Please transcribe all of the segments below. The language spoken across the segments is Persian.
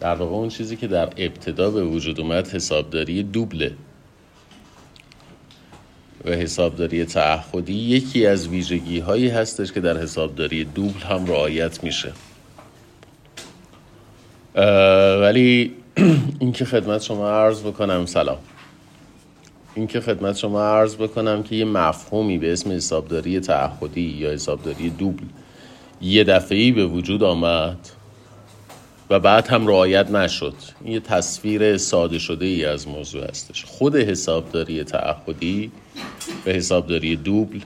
در واقع اون چیزی که در ابتدا به وجود اومد حسابداری دوبله. و حسابداری تعهدی یکی از ویژگی هایی هستش که در حسابداری دوبل هم رعایت میشه. ولی اینکه خدمت شما عرض بکنم سلام. اینکه خدمت شما عرض بکنم که یه مفهومی به اسم حسابداری تعهدی یا حسابداری دوبل یه دفعی به وجود آمد. و بعد هم رعایت نشد. این یه تصویر ساده شده ای از موضوع هستش. خود حسابداری تعهدی و حسابداری دوبل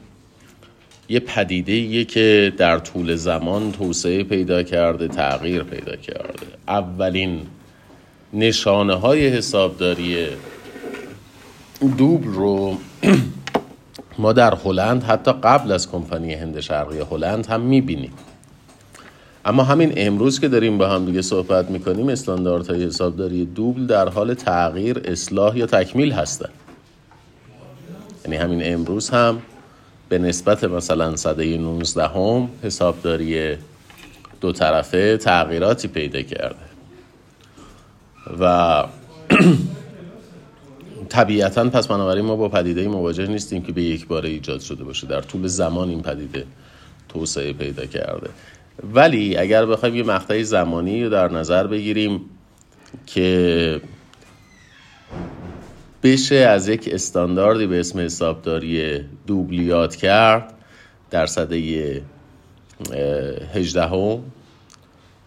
یه پدیده ایه که در طول زمان توسعه پیدا کرده تغییر پیدا کرده. اولین نشانه های حسابداری دوبل رو ما در هلند حتی قبل از کمپانی هند شرقی هلند هم می‌بینیم. اما همین امروز که داریم با هم دیگه صحبت می‌کنیم استانداردهای حسابداری دوبل در حال تغییر اصلاح یا تکمیل هستن. یعنی همین امروز هم به نسبت مثلا صده 19 هم حسابداری دو طرفه تغییراتی پیدا کرده. و طبیعتا پس بنابراین ما با پدیده مواجه نیستیم که به یک باره ایجاد شده باشه. در طول زمان این پدیده توسعه پیدا کرده. ولی اگر بخوایم یه مقطع زمانی رو در نظر بگیریم که بشه از یک استانداردی به اسم حسابداری دوبلیات کرد در صده 18 هم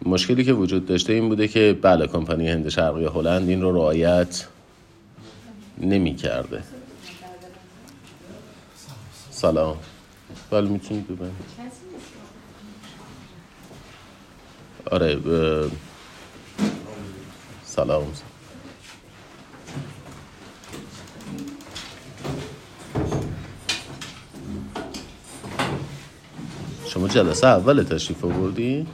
مشکلی که وجود داشته این بوده که بله کمپانی هند شرقی هلند این رو رعایت نمی کرده سلام. بله می‌تونید ببینید آره ب... سلام شما جلسه اول تشریف آوردی؟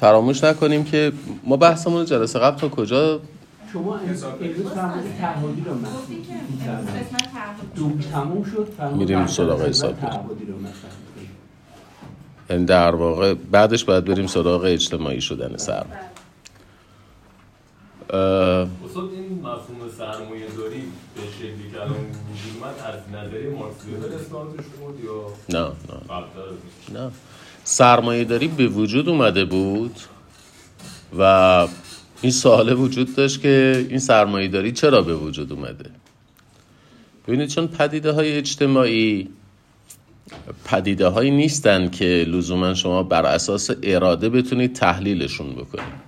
فراموش نکنیم که ما بحثمون جلسه قبل تا کجا شما امروز فرمودید تعهدی رو دوب تموم شد میریم سراغ حساب یعنی در واقع بعدش باید بریم سراغ اجتماعی شدن سرم استاد این مفهوم سرمایه داری به شکلی که الان وجود از نظری مارکسیسم استارتش بود یا نه نه. نه. سرمایه داری به وجود اومده بود و این سواله وجود داشت که این سرمایه داری چرا به وجود اومده؟ ببینید چون پدیده های اجتماعی پدیده هایی نیستن که لزوما شما بر اساس اراده بتونید تحلیلشون بکنید.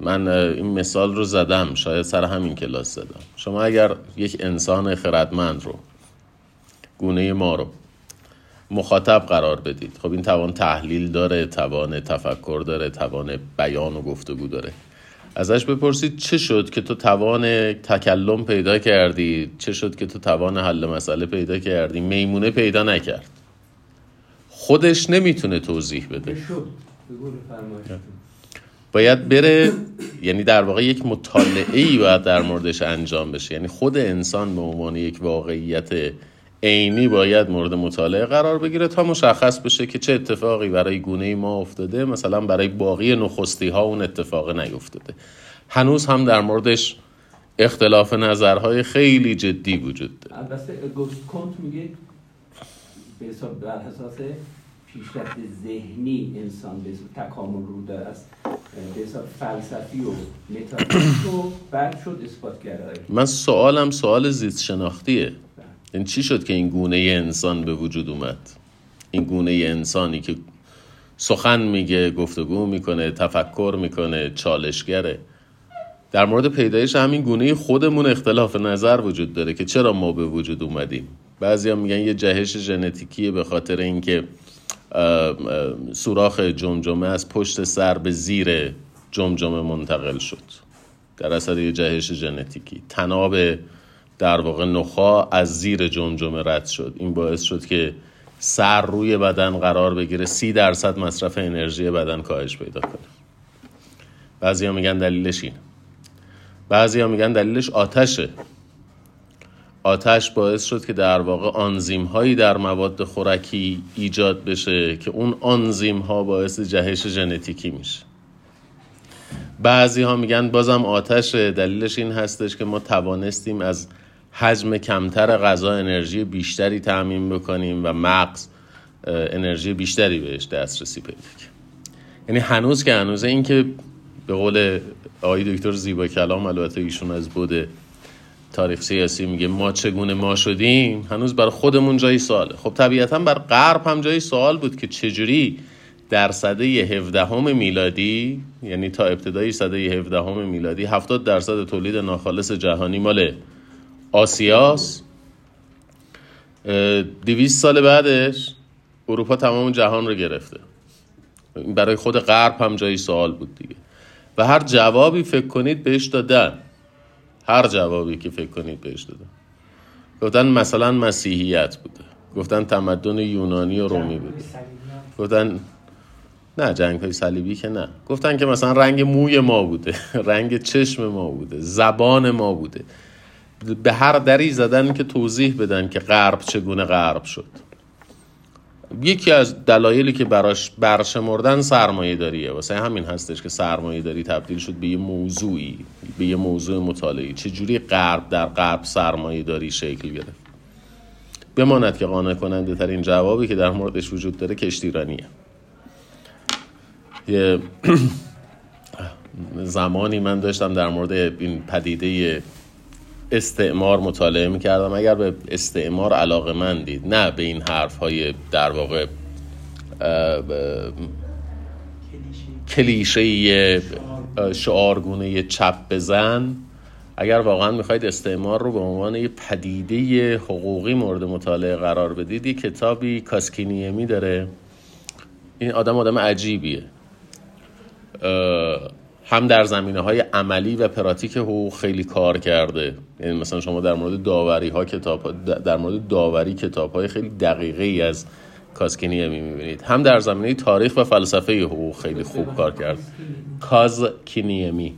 من این مثال رو زدم شاید سر همین کلاس زدم. شما اگر یک انسان خردمند رو گونه ما رو مخاطب قرار بدید. خب این توان تحلیل داره توان تفکر داره توان بیان و گفتگو داره. ازش بپرسید چه شد که تو توان تکلم پیدا کردی؟ چه شد که تو توان حل مسئله پیدا کردی؟ میمونه پیدا نکرد. خودش نمی‌تونه توضیح بده. باید بره یعنی در واقع یک مطالعه ای باید در موردش انجام بشه. یعنی خود انسان به عنوان یک واقعیت عینی باید مورد مطالعه قرار بگیره تا مشخص بشه که چه اتفاقی برای گونه ما افتاده. مثلا برای باقی نخستی ها اون اتفاق نیفتاده. هنوز هم در موردش اختلاف نظرهای خیلی جدی وجود داره. البته کنت میگه به حساب بر اساس پیشرفت ذهنی انسان به تکامل رو داره. است به حساب فلسفی و متافیزیک و بعد شد اثبات کرده من سوالم سوال زیست شناختیه این چی شد که این گونه انسان به وجود اومد؟ این گونه انسانی که سخن میگه گفتگو می‌کنه تفکر می‌کنه چالشگره. در مورد پیدایش همین گونه خودمون اختلاف نظر وجود داره که چرا ما به وجود اومدیم. بعضی میگن یه جهش ژنتیکیه به خاطر اینکه سوراخ جمجمه از پشت سر به زیر جمجمه منتقل شد. در اثر یه جهش ژنتیکی. تناب در واقع نخا از زیر جمجمه رد شد. این باعث شد که سر روی بدن قرار بگیره سی درصد مصرف انرژی بدن کاهش پیدا کنه. بعضی ها میگن دلیلش این بعضی ها میگن دلیلش آتشه. آتش باعث شد که در واقع آنزیم هایی در مواد خوراکی ایجاد بشه که اون آنزیم ها باعث جهش ژنتیکی میشه. بعضی ها میگن بازم آتش دلیلش این هستش که ما توانستیم از حجم کمتر غذا انرژی بیشتری تعمین بکنیم و مغز انرژی بیشتری بهش دسترسی پیدا یعنی هنوز که هنوز این که به قول آقای دکتر زیبا کلام البته ایشون از بوده تاریخ سیاسی میگه ما چگونه ما شدیم هنوز بر خودمون جایی سواله. خب طبیعتا بر غرب هم جایی سوال بود که چجوری در صده 17 میلادی یعنی تا ابتدای صده 17 میلادی 70 درصد تولید ناخالص جهانی مال آسیاس. 200 سال بعدش اروپا تمام جهان رو گرفته. برای خود غرب هم جایی سوال بود دیگه. و هر جوابی فکر کنید بهش دادن. هر جوابی که فکر کنید بهش دادن. گفتن مثلا مسیحیت بوده. گفتن تمدن یونانی و رومی بوده. گفتن نه جنگ های صلیبی که نه. گفتن که مثلا رنگ موی ما بوده. رنگ چشم ما بوده. زبان ما بوده. به هر دری زدن که توضیح بدن که غرب چگونه غرب شد. یکی از دلایلی که براش برشمردن سرمایه داریه. واسه همین هستش که سرمایه داری تبدیل شد به یه موضوعی به یه موضوع مطالعی چجوری غرب در غرب سرمایه داری شکل گرفت؟ بماند که قانع کننده ترین جوابی که در موردش وجود داره کشتیرانیه. یه زمانی من داشتم در مورد این پدیده استعمار مطالعه می‌کردم. اگر به استعمار علاقه من دید نه به این حرف های در واقع کلیشه شعارگونه چپ بزن اگر واقعا می‌خواید استعمار رو به عنوان یه پدیده حقوقی مورد مطالعه قرار بدید یه کتابی کاسکینیمی داره. این آدم آدم عجیبیه. هم در زمینه های عملی و پراتیک حقوق خیلی کار کرده. یعنی مثلا شما در مورد داوری ها کتاب در مورد داوری کتاب های خیلی دقیقه ای از کاسکنیمی می‌بینید. هم در زمینه تاریخ و فلسفه حقوق خیلی خوب کار کرد. کاسکنیمی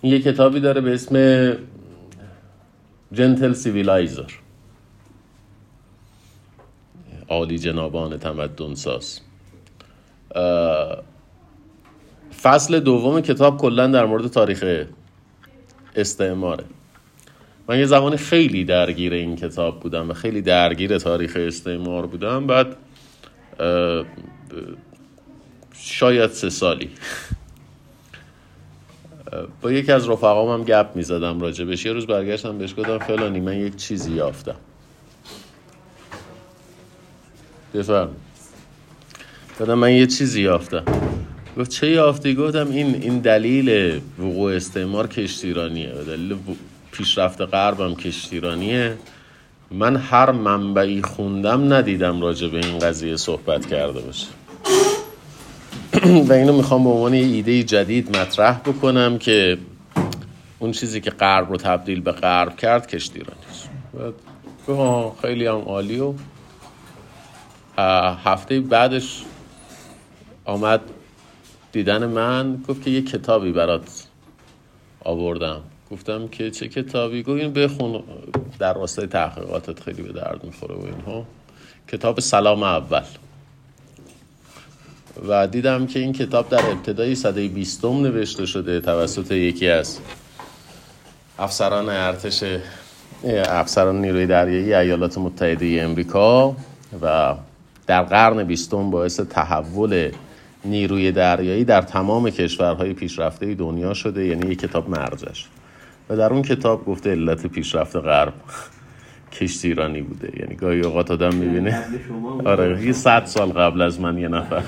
این یه کتابی داره به اسم Gentle Civilizer. عالی جنابان تمدن ساز فصل دوم کتاب کلا در مورد تاریخ استعماره. من یه زمانی خیلی درگیر این کتاب بودم و خیلی درگیر تاریخ استعمار بودم بعد شاید سه سالی. با یکی از رفقام هم گپ می زدم راجبش. یه روز برگشتم بهش گفتم فلانی من یک چیزی یافتم. بفرم گفتم من یه چیزی یافتم. گفت چه یافتی؟ گفتم این این دلیل وقوع استعمار کشتیرانیه و دلیل پیشرفت غربم کشتیرانیه. من هر منبعی خوندم ندیدم راجع به این قضیه صحبت کرده باشه. و اینو می‌خوام به عنوان یه ایده جدید مطرح بکنم که اون چیزی که غرب رو تبدیل به غرب کرد کشتیرانی خیلی هم عالی و هفته بعدش آمد دیدن من گفت که یه کتابی برات آوردم. گفتم که چه کتابی؟ گفت این بخون. در راستای تحقیقاتت خیلی به درد می‌خوره و اینها. کتاب سلام اول. و دیدم که این کتاب در ابتدای صده بیستم نوشته شده توسط یکی از افسران ارتش افسران نیروی دریایی ایالات متحده امریکا و در قرن بیستم باعث تحول نیروی دریایی در تمام کشورهای پیشرفته دنیا شده یعنی یک کتاب مرجش و در اون کتاب گفته علت پیشرفت غرب کشتیرانی بوده. یعنی گاهی اوقات آدم می‌بینه آره یه صد سال قبل از من یه نفر.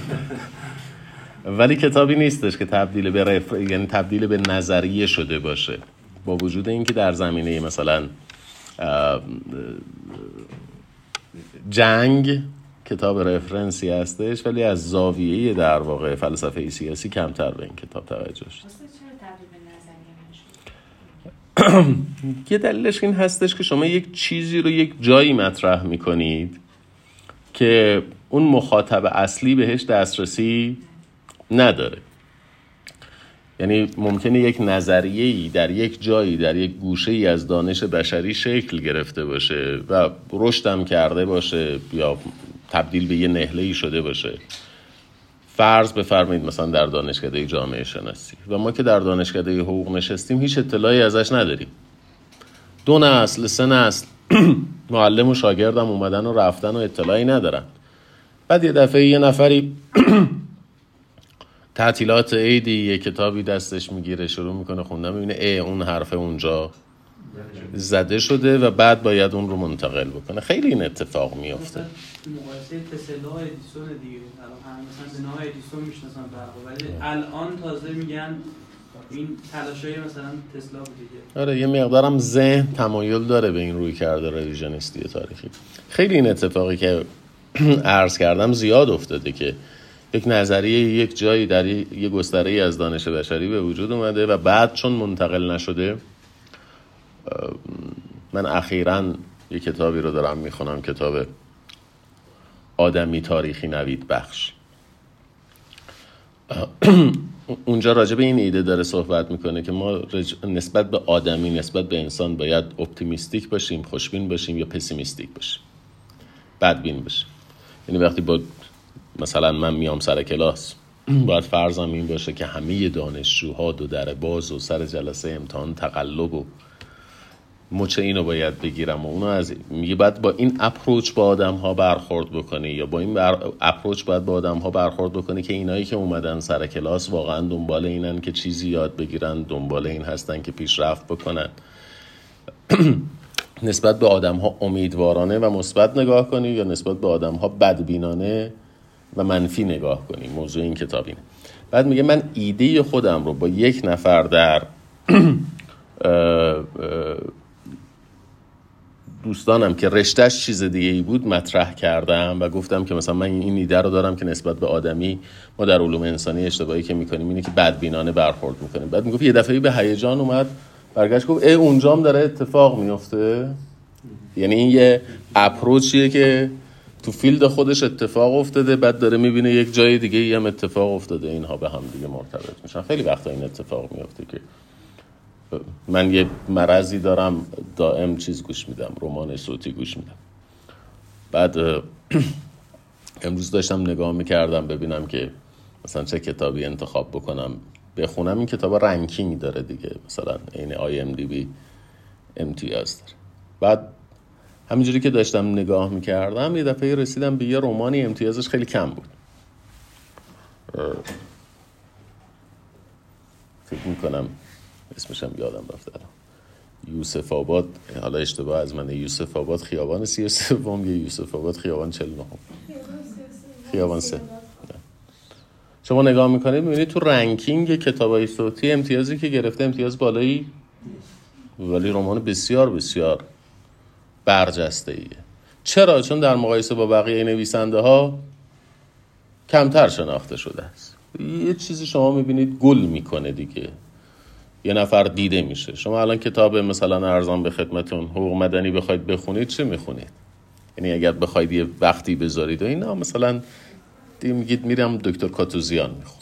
ولی کتابی نیستش که تبدیل به رف... یعنی تبدیل به نظریه شده باشه. با وجود اینکه در زمینه مثلا جنگ کتاب رفرنسی هستش ولی از زاویه در واقع فلسفه سیاسی کمتر به این کتاب توجه شد. یه دلیلش این هستش که شما یک چیزی رو یک جایی مطرح می‌کنید که اون مخاطب اصلی بهش دسترسی نداره. یعنی ممکنه یک نظریه ای در یک جایی در یک گوشه ای از دانش بشری شکل گرفته باشه و رشدم کرده باشه یا تبدیل به یه نهله ای شده باشه. فرض بفرمایید مثلا در دانشکده جامعه شناسی. و ما که در دانشکده حقوق نشستیم هیچ اطلاعی ازش نداریم. دو نسل سه نسل معلم و شاگردم اومدن و رفتن و اطلاعی ندارن. بعد یه دفعه یه نفری تعطیلات عیدی یه کتابی دستش می‌گیره شروع می‌کنه خوندن می‌بینه ای اون حرف اونجا. زده شده و بعد باید اون رو منتقل بکنه. خیلی این اتفاق میفته مقایسه تسلا ادیسون دیگه. مثلا به ادیسون می‌شناسن ولی الان تازه میگن این تلاشای مثلا تسلا بوده آره یه مقدارم ذهن تمایل داره به این روی کرده رویژنیستی تاریخی. خیلی این اتفاقی که عرض کردم زیاد افتاده که یک نظریه یک جایی در یک گستره از دانش بشری به وجود اومده و بعد چون منتقل نشده من اخیرا یک کتابی رو دارم می‌خونم کتاب آدمی تاریخی نوید بخش. اونجا راجع به این ایده داره صحبت می‌کنه که ما نسبت به آدمی نسبت به انسان باید optimistic باشیم خوشبین باشیم یا pessimistic باشیم. بدبین باشیم. یعنی وقتی با مثلا من میام سر کلاس باید فرضم این باشه که همه دانشجوها دودره‌باز و سر جلسه امتحان تقلب و مچه اینو باید بگیرم و اونو از میگه باید با این اپروچ با آدم ها برخورد بکنی یا با این بر... اپروچ باید با آدم ها برخورد بکنی که اینایی که اومدن سر کلاس واقعا دنبال اینن که چیزی یاد بگیرن دنبال این هستن که پیشرفت بکنن. نسبت به آدم ها امیدوارانه و مثبت نگاه کنی یا نسبت به آدم ها بدبینانه و منفی نگاه کنی. موضوع این کتاب اینه. بعد میگه من ایده خودم رو با یک نفر در دوستانم که رشتهش چیز دیگه ای بود مطرح کردم و گفتم که مثلا من این ایده رو دارم که نسبت به آدمی ما در علوم انسانی اشتباهی که می‌کنیم اینه که بدبینانه برخورد می‌کنیم. بعد می‌گفت یه دفعه به هیجان اومد برگشت گفت ای اونجام داره اتفاق میفته یعنی این یه اپروچیه که تو فیلد خودش اتفاق افتاده بعد داره می‌بینه یک جای دیگه هم اتفاق افتاده. اینها به هم دیگه مرتبط میشن. خیلی وقتا این اتفاق میفته که من یه مرضی دارم دائم چیز گوش میدم رمان صوتی گوش میدم. بعد امروز داشتم نگاه می‌کردم ببینم که مثلا چه کتابی انتخاب بکنم بخونم این کتاب ranking داره دیگه. مثلا این IMDb امتیاز داره. بعد همینجوری که داشتم نگاه می‌کردم یه دفعه رسیدم به یه رمانی امتیازش خیلی کم بود. فکر می‌کنم اسمشم یادم رفته یوسف آباد. حالا اشتباه از من. یوسف آباد خیابان سی سوم یه یوسف آباد خیابان چل نهم خیابان سه. شما نگاه می‌کنید می‌بینید تو رنکینگ کتابای صوتی امتیازی که گرفته امتیاز بالایی؟ ولی رمان بسیار بسیار برجسته ایه چرا؟ چون در مقایسه با بقیه نویسنده ها کمتر شناخته شده است. یه چیزی شما می‌بینید گل می‌کنه دیگه. یه نفر دیده میشه. شما الان کتاب مثلا ارزان به خدمتون حقوق مدنی بخواید بخونید چه می‌خونید؟ یعنی اگر بخواید یه وقتی بذارید و اینا مثلا دیگه میگید میرم دکتر کاتوزیان می‌خونم.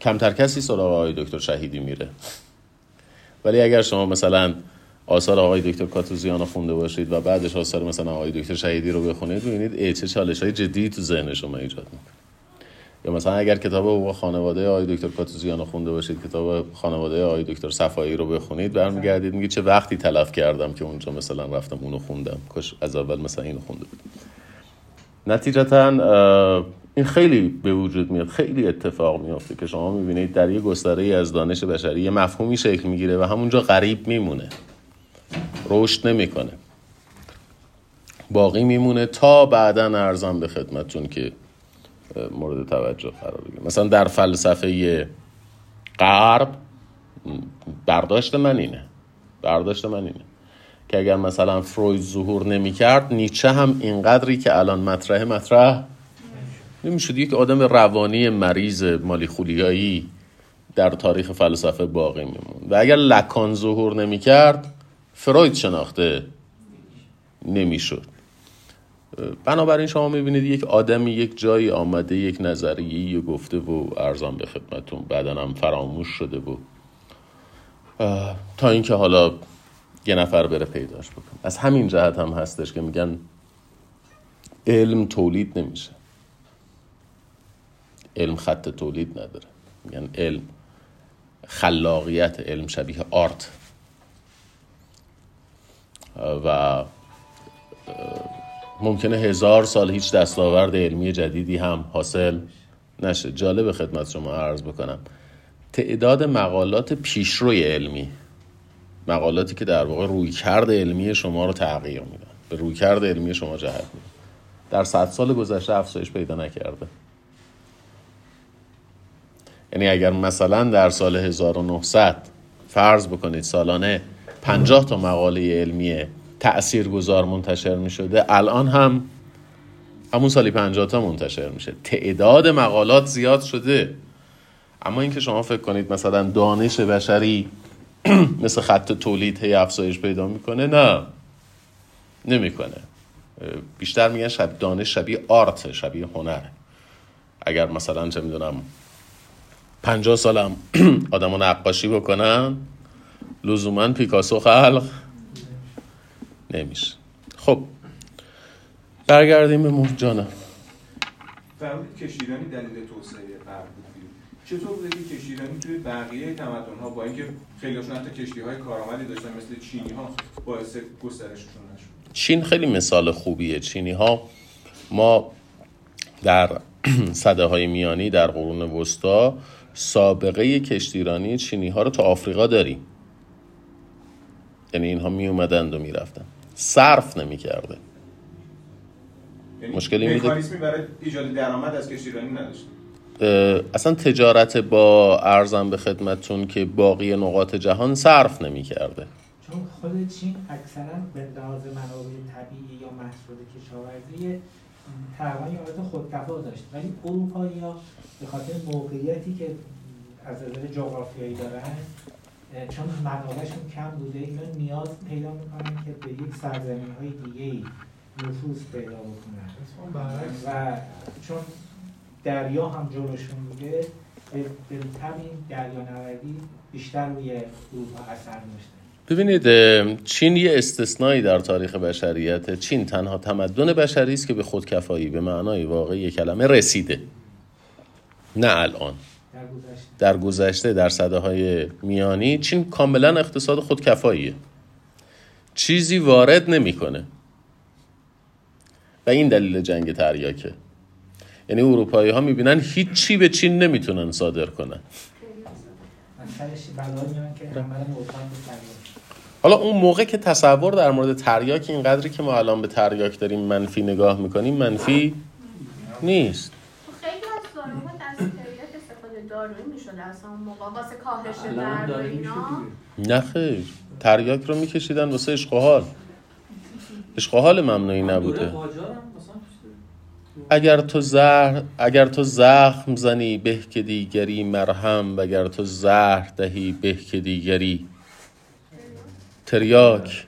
کمتر کسی سراغ آقای دکتر شهیدی میره. ولی اگر شما مثلا آثار آقای دکتر کاتوزیان رو خونده باشید و بعدش آثار مثلا آقای دکتر شهیدی رو بخونید ببینید چه چالش های جدی تو ذهن شما ایجاد می‌کنه. یا مثلا اگر کتاب حقوق خانواده آقای دکتر کاتوزیان خونده باشید کتاب خانواده آقای دکتر صفایی رو بخونید برمیگردید میگه چه وقتی تلف کردم که اونجا مثلا رفتم اونو خوندم. کاش از اول مثلا اینو خونده بود. نتیجتا این خیلی به وجود میاد. خیلی اتفاق میافته که شما می‌بینید در یه گستره از دانش بشری یه مفهومی شکل می‌گیره و همونجا غریب میمونه. رشد نمی‌کنه. باقی میمونه تا بعدا ارزم به خدمتتون که مورد توجه قرار بگیره مثلا در فلسفه غرب برداشت من اینه. برداشت من اینه که اگر مثلا فروید ظهور نمی کرد نیچه هم اینقدری که الان مطرح مطرح نمی‌شد. یک آدم روانی مریض مالی خولیایی در تاریخ فلسفه باقی میمون و اگر لکان ظهور نمی کرد فروید شناخته نمی‌شد. بنابراین شما می‌بینید یک آدمی یک جایی آمده یک نظریه گفته و ارزان به خدمتون بعدا هم فراموش شده و تا اینکه حالا یه نفر بره پیداش بکن از همین جهت هم هستش که میگن علم تولید نمیشه. علم خط تولید نداره. میگن علم خلاقیت علم شبیه آرت. و ممکنه هزار سال هیچ دستاورد علمی جدیدی هم حاصل نشه. جالب خدمت شما عرض بکنم. تعداد مقالات پیشروی علمی مقالاتی که در واقع روی کرد علمی شما رو تغییر میدن. به روی کرد علمی شما جهت میدن. در صد سال گذشته افزایش پیدا نکرده. یعنی اگر مثلا در سال 1900 فرض بکنید سالانه 50 تا مقاله علمی گذار منتشر می شده الان هم همون سالی 50 تا منتشر میشه. تعداد مقالات زیاد شده. اما اینکه شما فکر کنید مثلا دانش بشری مثل خط تولید هی افزایش پیدا می‌کنه نه. نمی‌کنه. بیشتر میگن شب دانش شبیه آرت شبیه هنره. اگر مثلا چه می‌دونم پنجاه سالم آدم نقاشی بکنن لزوما پیکاسو خلق. نمیشه. خب برگردیم به مرجانم فرمودید کشیرانی دلیل توسعه غرب چطور بوده که کشیرانی توی بقیه تمدن ها با اینکه خیلیشون حتی کشتی های کارآمدی داشتن مثل چینی ها باعث گسترششون نشد؟ چین خیلی مثال خوبیه. چینی ها ما در صده های میانی در قرون وسطا سابقه کشتیرانی چینی ها رو تا آفریقا داریم. یعنی اینها می اومدند و می رفتن صرف نمی کرده یعنی مشکلی میده برای ایجاد درآمد از کشتیرانی نداشت. اصلا تجارت با ارزم به خدمتون که باقی نقاط جهان صرف نمی کرده چون خود چین اکثرا به لحاظ منابع طبیعی یا محصول کشاورزی تقریبا حالت خودکفا داشت. ولی اروپایی ها به خاطر موقعیتی که از نظر جغرافیایی دارن چون منابعشون کم بوده اینا نیاز پیدا می‌کنن که به یک سرزمین های دیگه ای نفوذ پیدا بکنن. و چون دریا هم جلوشون بوده به طب دریا نوردی بیشتر روی اروپا اثر داشته ببینید چین یه استثنایی در تاریخ بشریت. چین تنها تمدن بشری است که به خودکفایی به معنای واقعی کلمه رسیده. نه الان. در گذشته در صده های میانی چین کاملا اقتصاد خودکفاییه. چیزی وارد نمی‌کنه. و این دلیل جنگ تریاکه. یعنی اروپایی ها می‌بینن هیچی به چین نمی‌تونن صادر کنن. حالا اون موقع که تصور در مورد تریاک اینقدری که ما الان به تریاک داریم منفی نگاه می‌کنیم منفی نیست خیلی از داروها تریاک استفاده دارویی می‌شده اصلا اون موقع واسه کاهش درد اینا؟ نه خیر. تریاک رو میکشیدن واسه اشقحال اشقحال ممنوعی نبوده. اگر تو زهر اگر تو زخم زنی به که دیگری مرهم و اگر تو زهر دهی به که دیگری. تریاک.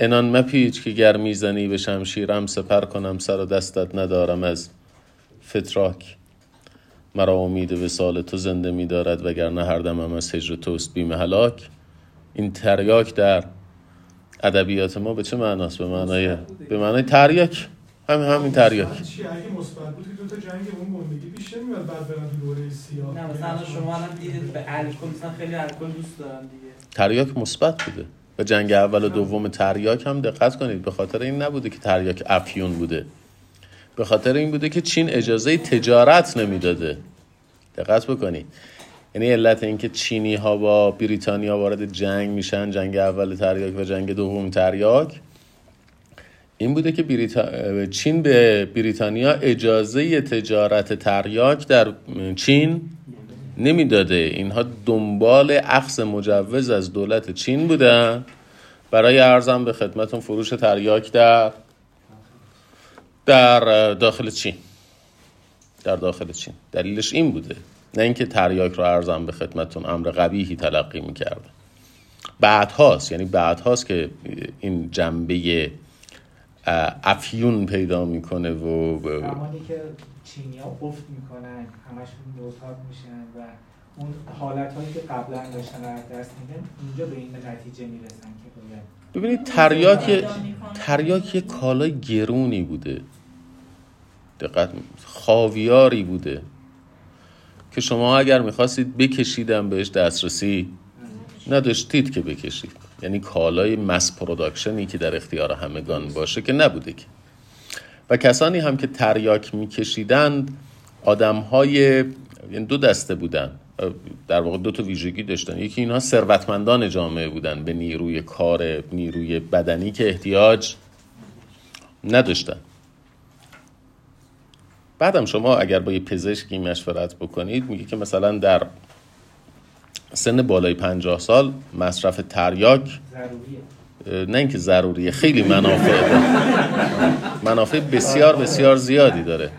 عنان مپیچ که گر می‌زنی به شمشیرم سپر کنم سر و دستت ندارم از فتراک. مرا امید وصال تو زنده میدارد وگرنه هر دمم از هجر توست بیم هلاک. این تریاک در ادبیات ما به چه معناست؟ به معنای به معنای تریاک. همین همین تریاک. چی؟ اگه مثبت بود که دو تا جنگ اون گندگی بیشتر میاد بعد برن دوره سیاه نه مثلا شما الان دیدید به الکل مثلا خیلی الکل دوست دارن دیگه. تریاک مثبت بوده. و جنگ اول و دوم تریاک هم دقت کنید. به خاطر این نبوده که تریاک افیون بوده. به خاطر این بوده که چین اجازه تجارت نمی‌داده. دقت بکنید. یعنی علت اینکه چینی ها با بریتانیا وارد جنگ میشن جنگ اول تریاک و جنگ دوم تریاک این بوده که بریتا... چین به بریتانیا اجازه تجارت تریاک در چین نمی‌داده. اینها دنبال اخذ مجوز از دولت چین بودن. برای ارزم به خدمتون فروش تریاک در در داخل چین در داخل چین دلیلش این بوده. نه اینکه تریاک رو ارزم به خدمتون امر قبیهی تلقی می‌کرده. بعد هاست یعنی بعد هاست که این جنبه افیون پیدا می‌کنه و زمانی که چینی ها افت می‌کنن همشون معتاد میشن و اون حالت هایی که قبلا داشتن از دست میدن اینجا به این نتیجه می‌رسن که باید ببینید تریاک تریاک یه کالای گرونی بوده. دقت خاویاری بوده که شما اگر می‌خواستید بکشیدم بهش دسترسی نداشتید که بکشید. یعنی کالای mass production ی که در اختیار همگان باشه که نبوده که. و کسانی هم که تریاک میکشیدند آدم های یعنی دو دسته بودن. در واقع دو تا ویژگی داشتن. یکی اینها ثروتمندان جامعه بودن به نیروی کار نیروی بدنی که احتیاج نداشتن. بعدم شما اگر با یه پزشکی مشورت بکنید میگه که مثلا در سن بالای پنجاه سال مصرف تریاک نه اینکه ضروریه خیلی منافع داره. منافع بسیار بسیار زیادی داره.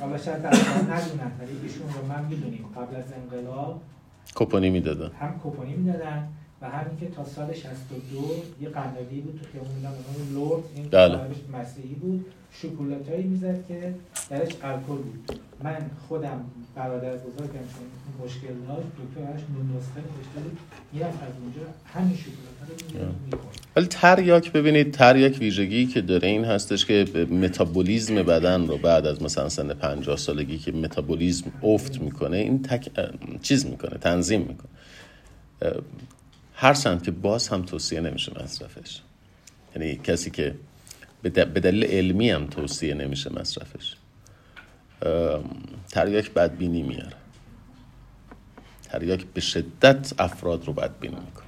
حالا شاید در ندونن ولی ایشون رو من می‌دونیم. قبل از انقلاب کوپونی می‌دادن. هم کوپونی می‌دادن. و همین که تا سال 62 یه قنادی بود تو خیابون میدن لورد این بله. مسیحی بود شکلاتایی می‌زد که درش الکل بود. من خودم برادر بزرگم چون مشکل داشت دکترش نون نسخه نوشته بود می‌رفت از اونجا همین شکلات رو می‌خورد. ولی تریاک ببینید تریاک ویژگی که داره این هستش که متابولیزم بدن رو بعد از مثلا سن 50 سالگی که متابولیزم افت می‌کنه این تک... چیز می‌کنه تنظیم می‌کنه. هرچند که باز هم توصیه نمیشه مصرفش. یعنی کسی که به دلیل علمی هم توصیه نمیشه مصرفش. تریاک بدبینی میاره. تریاک به شدت افراد رو بدبینی می‌کنه.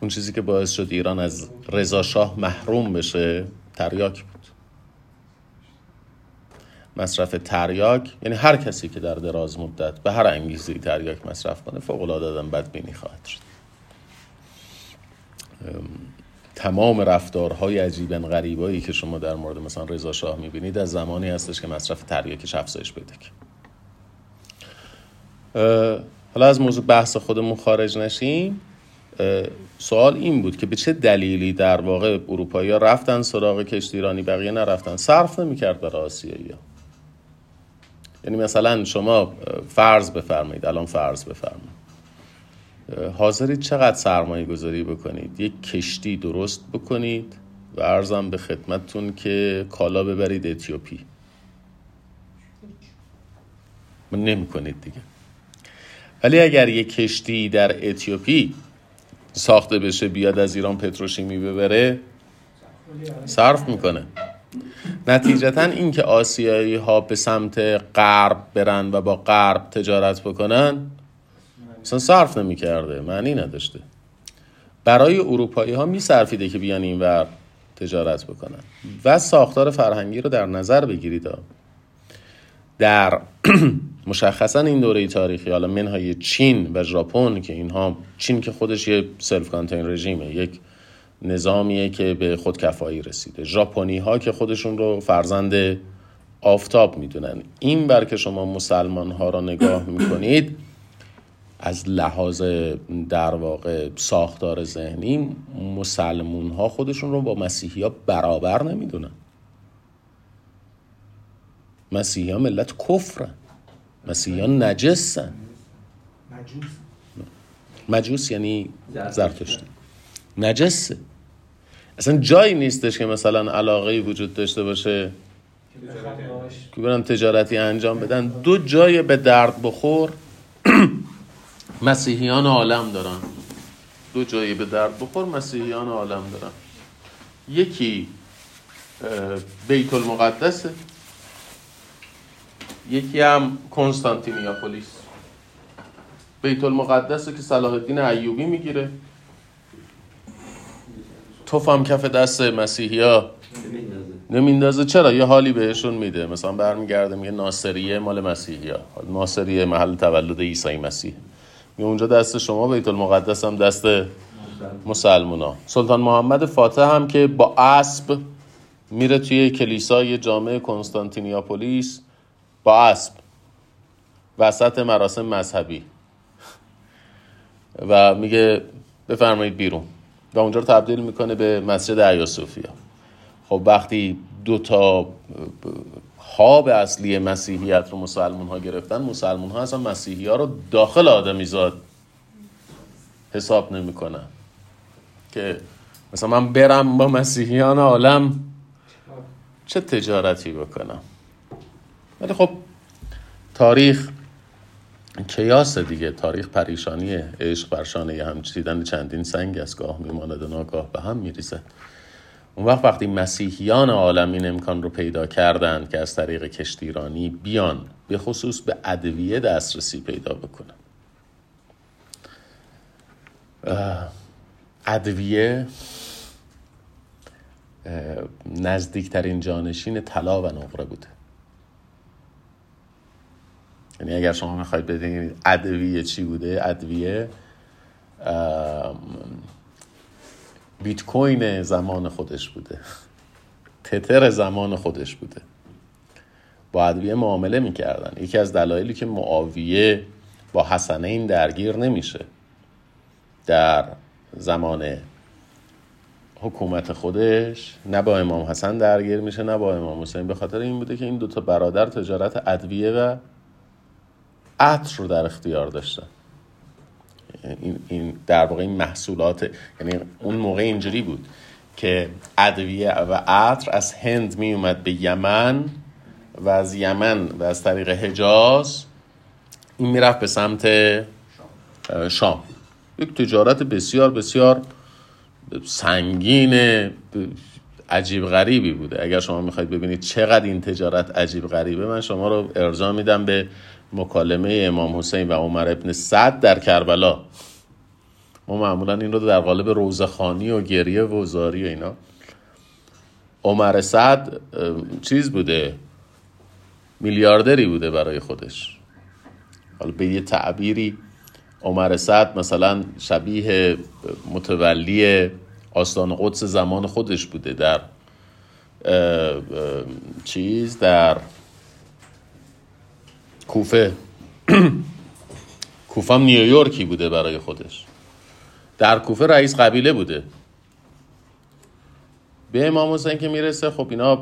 اون چیزی که باعث شد ایران از رضا شاه محروم بشه تریاک مصرف تریاک یعنی هر کسی که در دراز مدت به هر انگیزه تریاک مصرف کنه فوق العاده بدبینی خواهد شد. تمام رفتارهای عجیبا غریبایی که شما در مورد مثلا رضا شاه می‌بینید از زمانی هستش که مصرف تریاکش افزایش پیدا حالا از موضوع بحث خودمون خارج نشیم. سوال این بود که به چه دلیلی در واقع اروپایی رفتن سراغ کشتی ایرانی بقیه نرفتن صرف نمی‌کرد برای آسیایی یعنی مثلا شما فرض بفرمایید الان فرض بفرمایید. حاضرید چقدر سرمایه گذاری بکنید؟ یک کشتی درست بکنید و ارزم به خدمتتون که کالا ببرید اتیوپی. نمی کنید دیگه. ولی اگر یک کشتی در اتیوپی ساخته بشه بیاد از ایران پتروشیمی ببره صرف می‌کنه. نتیجتا اینکه آسیایی ها به سمت غرب برن و با غرب تجارت بکنن مثلا صرف نمی‌کرده معنی نداشته. برای اروپایی ها میصرفیده که بیان این ور تجارت بکنن. و ساختار فرهنگی رو در نظر بگیرید. در مشخصا این دوره تاریخی حالا منهای چین و ژاپن که اینها چین که خودش یه سلف کانتین رژیمه یک نظامیه که به خودکفایی رسیده. ژاپنی ها که خودشون رو فرزند آفتاب می‌دونن. این بر که شما مسلمان ها را نگاه می‌کنید از لحاظ در واقع ساختار ذهنی مسلمون ها خودشون رو با مسیحی ها برابر نمی‌دونن. مسیحی ها ملت کفرن. مسیحی ها نجسن مجوس مجوس یعنی زرتشتی نجسه. اصلا جایی نیستش که مثلا علاقه وجود داشته باشه. که برن تجارتی انجام بدن. دو جای به درد بخور. مسیحیان عالم دارن. دو جایی به درد بخور مسیحیان عالم دارن. یکی بیت المقدسه یکی هم کنستانتینیاپولیس. بیت المقدسه که صلاح الدین ایوبی می‌گیره. توف هم کف دست مسیحی ها نمیندازه. چرا؟ یه حالی بهشون میده. مثلا برمیگرده میگه ناصریه مال مسیحی ها ناصریه محل تولد عیسی مسیح. می اونجا دست شما بیت المقدس هم دست مسلمونا. سلطان محمد فاتح هم که با اسب میره توی کلیسای جامع کنستانتینیاپولیس با اسب. وسط مراسم مذهبی. و میگه بفرمایید بیرون. و اونجا رو تبدیل می‌کنه به مسجد عیا صوفیا خب وقتی دو تا خواب اصلی مسیحیت رو مسلمون ها گرفتن مسلمون ها اصلا مسیحی ها رو داخل آدمیزاد حساب نمی‌کنن. که مثلا من برم با مسیحیان عالم چه تجارتی بکنم؟ ولی خب تاریخ کیاس دیگه. تاریخ پریشانیه عشق بر شانه هم چیدن چندین سنگ از گاه میماند و ناگاه به هم میریزد اون وقت وقتی مسیحیان عالم این امکان رو پیدا کردند که از طریق کشتیرانی بیان به خصوص به ادویه دسترسی پیدا بکنن. ادویه نزدیکترین جانشین طلا و نقره بوده. یعنی اگر شما می‌خواید بدونید ادویه چی بوده ادویه بیت کوین زمان خودش بوده. تتر زمان خودش بوده. با ادویه معامله می‌کردن. یکی از دلایلی که معاویه با حسنه این درگیر نمیشه. در زمان حکومت خودش نه با امام حسن درگیر میشه نه با امام حسین. به خاطر این بوده که این دوتا برادر تجارت ادویه و عطر رو در اختیار داشتن این, این در واقع این محصولات یعنی اون موقع اینجوری بود که ادویه و عطر از هند می اومد به یمن و از یمن و از طریق حجاز این می‌رفت به سمت شام. یک تجارت بسیار بسیار سنگین عجیب غریبی بوده. اگر شما می‌خواید ببینید چقدر این تجارت عجیب غریبه من شما رو ارجاع میدم به مکالمه امام حسین و عمر ابن سعد در کربلا. ما معمولا این رو در قالب روزخانی و گریه و زاری و اینا. عمر سعد چیز بوده؟ میلیاردری بوده برای خودش. حالا به یه تعبیری عمر سعد مثلا شبیه متولی آستان قدس زمان خودش بوده در چیز در کوفه. کوفه نیویورکی بوده برای خودش. در کوفه رئیس قبیله بوده. به امام حسین که می‌رسه خب اینا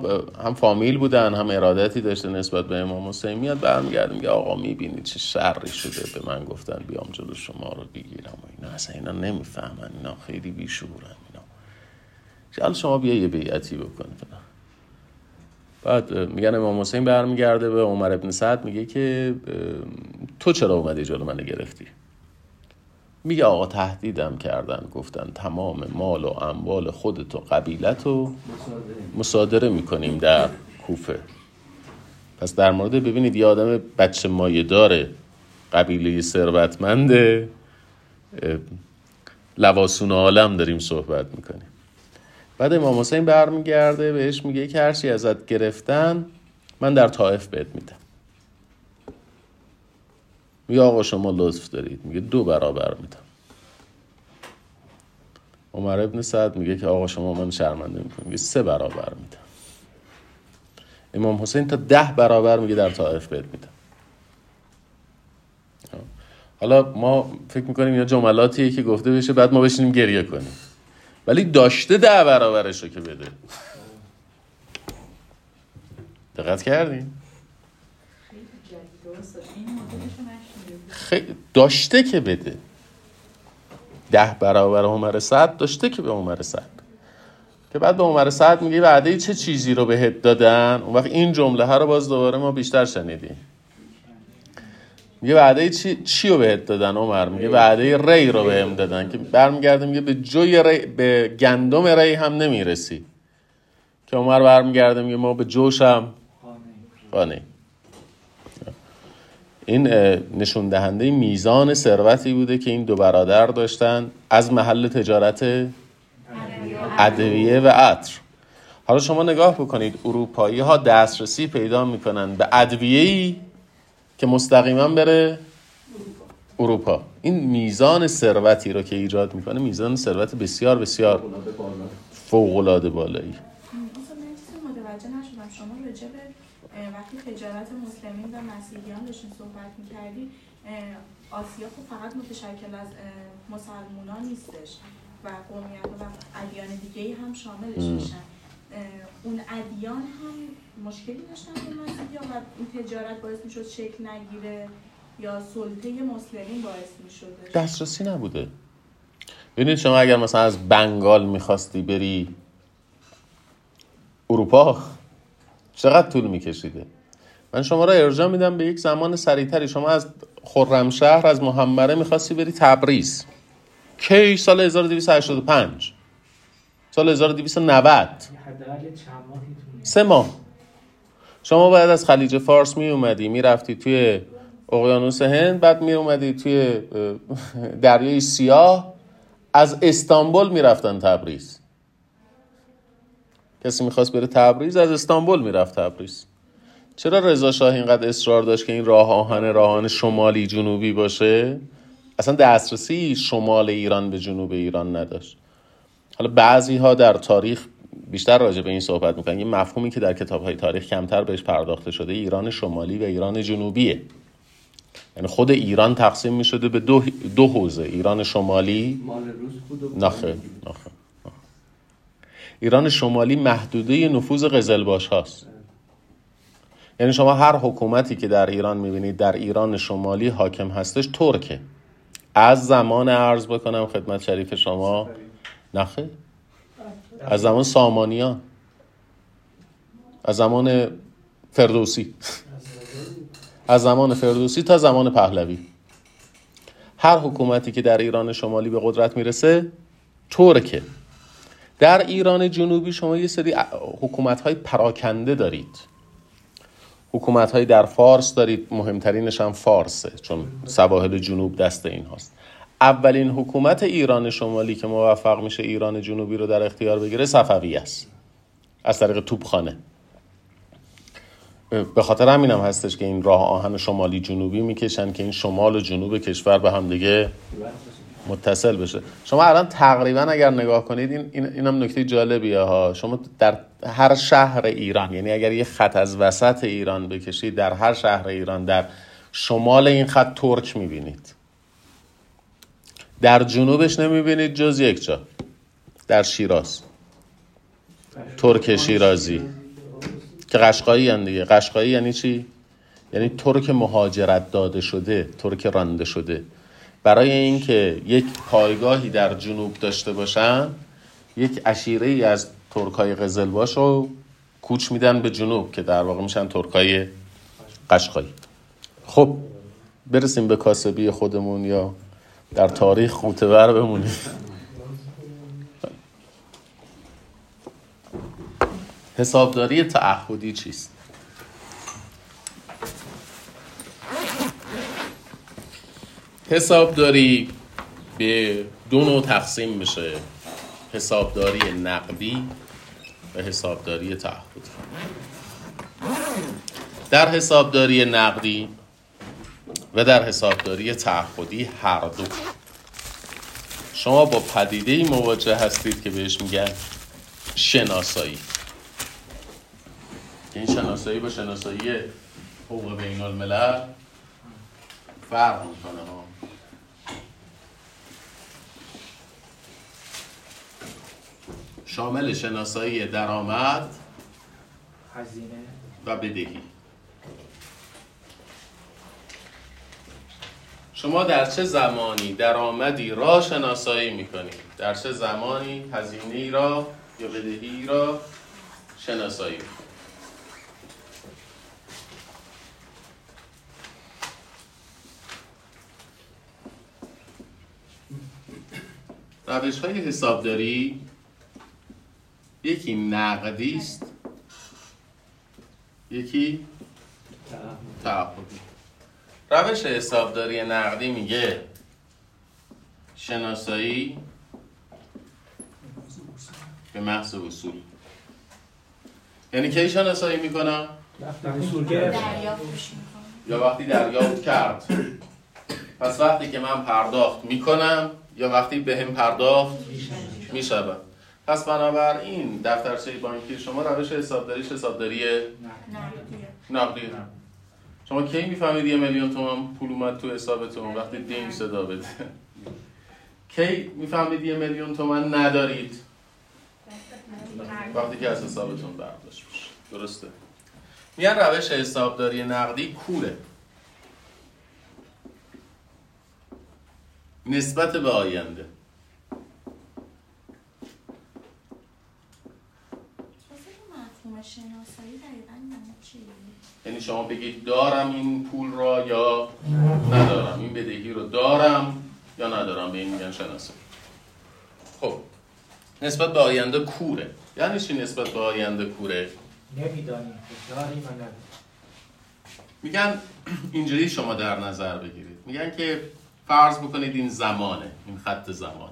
هم فامیل بودن هم ارادتی داشته نسبت به امام حسین. میاد برمیگرد میگه آقا می‌بینید چه شری شده؟ به من گفتن بیام جلو شما رو بگیرم و اینا. اصلا اینا نمی‌فهمن اینا خیلی بیشورن اینا. شما بیا یه بیعتی بکن بعد میگن امام حسین برمیگرده به عمر ابن سعد میگه که تو چرا اومدی جلو من گرفتی؟ میگه آقا تهدیدم کردن گفتن تمام مال و اموال خودت و قبیلت رو مصادره می‌کنیم در کوفه. پس در مورد ببینید یه آدم بچه مایه داره قبیله ثروتمند لواسون عالم داریم صحبت می‌کنیم. بعد امام حسین برمیگرده بهش میگه که هرچی ازت گرفتن من در طائف بهت میدم. میگه آقا شما لطف دارید. میگه دو برابر میدم. عمر ابن سعد میگه که آقا شما من شرمنده می‌کنم. میگه سه برابر میدم. امام حسین تا ده برابر میگه در طائف بهت میدم. حالا ما فکر می‌کنیم یا جملاتیه که گفته بشه بعد ما بشینیم گریه کنیم. ولی داشته ده برابرش رو که بده. دقت کردیم خیلی داشته که بده. ده برابر عمر سعد داشته که به عمر سعد که بعد به عمر سعد میگه وعده چه چیزی رو بهت دادن؟ اون وقت این جمله ها رو باز دوباره ما بیشتر شنیدیم. میگه وعده چی, چی رو بهت دادن عمر؟ میگه وعده ری رو بهم دادن که برمیگرده میگه به جوی ری به گندم ری هم نمی‌رسی. که عمر برمیگرده میگه ما به جوش هم قانه این نشون دهنده میزان ثروتی بوده که این دو برادر داشتن از محل تجارت ادویه و عطر. حالا شما نگاه بکنید اروپایی ها دسترسی پیدا می‌کنن به ادویه که مستقیما بره اروپا. این میزان ثروتی رو که ایجاد می‌کنه میزان ثروت بسیار بسیار فوق العاده بالایی شما راجع وقتی تجارت مسلمین و مسیحیان داشتین صحبت می‌کردی آسیا خب فقط متشکل از مسلمانان نیستش و قومیت و ادیان دیگه هم شاملش میشن. اون ادیان هم مشکلی داشتن به یا و این تجارت باعث می‌شد شکل نگیره یا سلطه مسلمین باعث می‌شد دسترسی نبوده. ببینید شما اگر مثلا از بنگال می‌خواستی بری اروپا چقدر طول میکشیده؟ من شما را ارجاع میدم به یک زمان سریعتری. شما از خرمشهر از محمره می‌خواستی بری تبریز. کی سال 1285 سال 1290 سه ماه. شما باید از خلیج فارس می اومدی. می رفتی توی اقیانوس هند بعد می اومدی توی دریای سیاه. از استانبول می رفتن تبریز. کسی می‌خواست بره تبریز از استانبول می‌رفت تبریز. چرا رضا شاه اینقدر اصرار داشت که این راه آهن راهان شمالی جنوبی باشه؟ اصلا دسترسی شمال ایران به جنوب ایران نداشت. حالا بعضی ها در تاریخ بیشتر راجع به این صحبت می‌کنن. یه مفهومی که در کتاب های تاریخ کمتر بهش پرداخته شده ایران شمالی و ایران جنوبیه. یعنی خود ایران تقسیم می شده به دو, دو حوزه ایران شمالی نخه نخه ایران شمالی محدوده نفوذ قزلباش هاست. یعنی شما هر حکومتی که در ایران می‌بینید در ایران شمالی حاکم هستش ترکه. از زمان عرض بکنم خدمت شریف شما. نخه از زمان سامانیان از زمان فردوسی. از زمان فردوسی تا زمان پهلوی. هر حکومتی که در ایران شمالی به قدرت می‌رسه ترکه. در ایران جنوبی شما یه سری حکومت های پراکنده دارید. حکومت های در فارس دارید مهمترینش هم فارسه چون سواحل جنوب دست این هاست اولین حکومت ایران شمالی که موفق میشه ایران جنوبی رو در اختیار بگیره صفوی است. از طریق توپخانه. به خاطر همین هم هستش که این راه آهن شمالی جنوبی می‌کشن که این شمال و جنوب کشور به هم دیگه متصل بشه. شما الان تقریبا اگر نگاه کنید این این هم نکته جالبیه ها. شما در هر شهر ایران یعنی اگر یه خط از وسط ایران بکشید در هر شهر ایران در شمال این خط ترک می‌بینید. در جنوبش نمی‌بینید جز یک جا. در شیراز. ترک شیرازی. که قشقایی هن دیگه. قشقایی یعنی چی؟ یعنی ترک مهاجرت داده شده ترک رانده شده. برای اینکه یک پایگاهی در جنوب داشته باشن یک اشیره ای از ترکای قزلباش رو کوچ میدن به جنوب که در واقع میشن ترکای قشقایی. خب برسیم به کاسبی خودمون یا در تاریخ خوتور بمونیم. حسابداری تعهدی چیست؟ حسابداری به دو نوع تقسیم میشه. حسابداری نقدی و حسابداری تعهدی. در حسابداری نقدی و در حسابداری تعهدی هر دو. شما با پدیده ای مواجه هستید که بهش میگن شناسایی. این شناسایی با شناسایی حقوق بین الملل فرق می‌کنه. ها شامل شناسایی درآمد هزینه. و بدهی. شما در چه زمانی درآمدی را شناسایی می‌کنید در چه زمانی هزینه را یا بدهی را شناسایی روش های حسابداری یکی نقدی است یکی تعهدی. روش حسابداری نقدی میگه. شناسایی به محض وصول یعنی کی شناسایی می‌کنم؟ یا وقتی دریافت کرد. پس وقتی که من پرداخت می‌کنم یا وقتی به هم پرداخت می‌شود. پس بنابراین دفترچه بانکی شما روش حسابداریش حسابداری نقدی شما کی می‌فهمید یه میلیون تومان پول اومد تو حسابتون؟ وقتی دین صدا بده. کی می‌فهمید یه میلیون تومن ندارید؟ وقتی که از حسابتون برداشت بشه درسته. میگن روش حسابداری نقدی کوره نسبت به آینده. مفهوم شناسایی دقیقا یعنی چی؟ یعنی شما بگید دارم این پول را یا ندارم این بدهی رو دارم یا ندارم به این میگن شناسایی. خب نسبت به آینده کوره. یعنی چی نسبت به آینده کوره؟ نمی‌دانیم که داریم میگن اینجوری شما در نظر بگیرید. میگن که فرض بکنید این زمانه این خط زمان.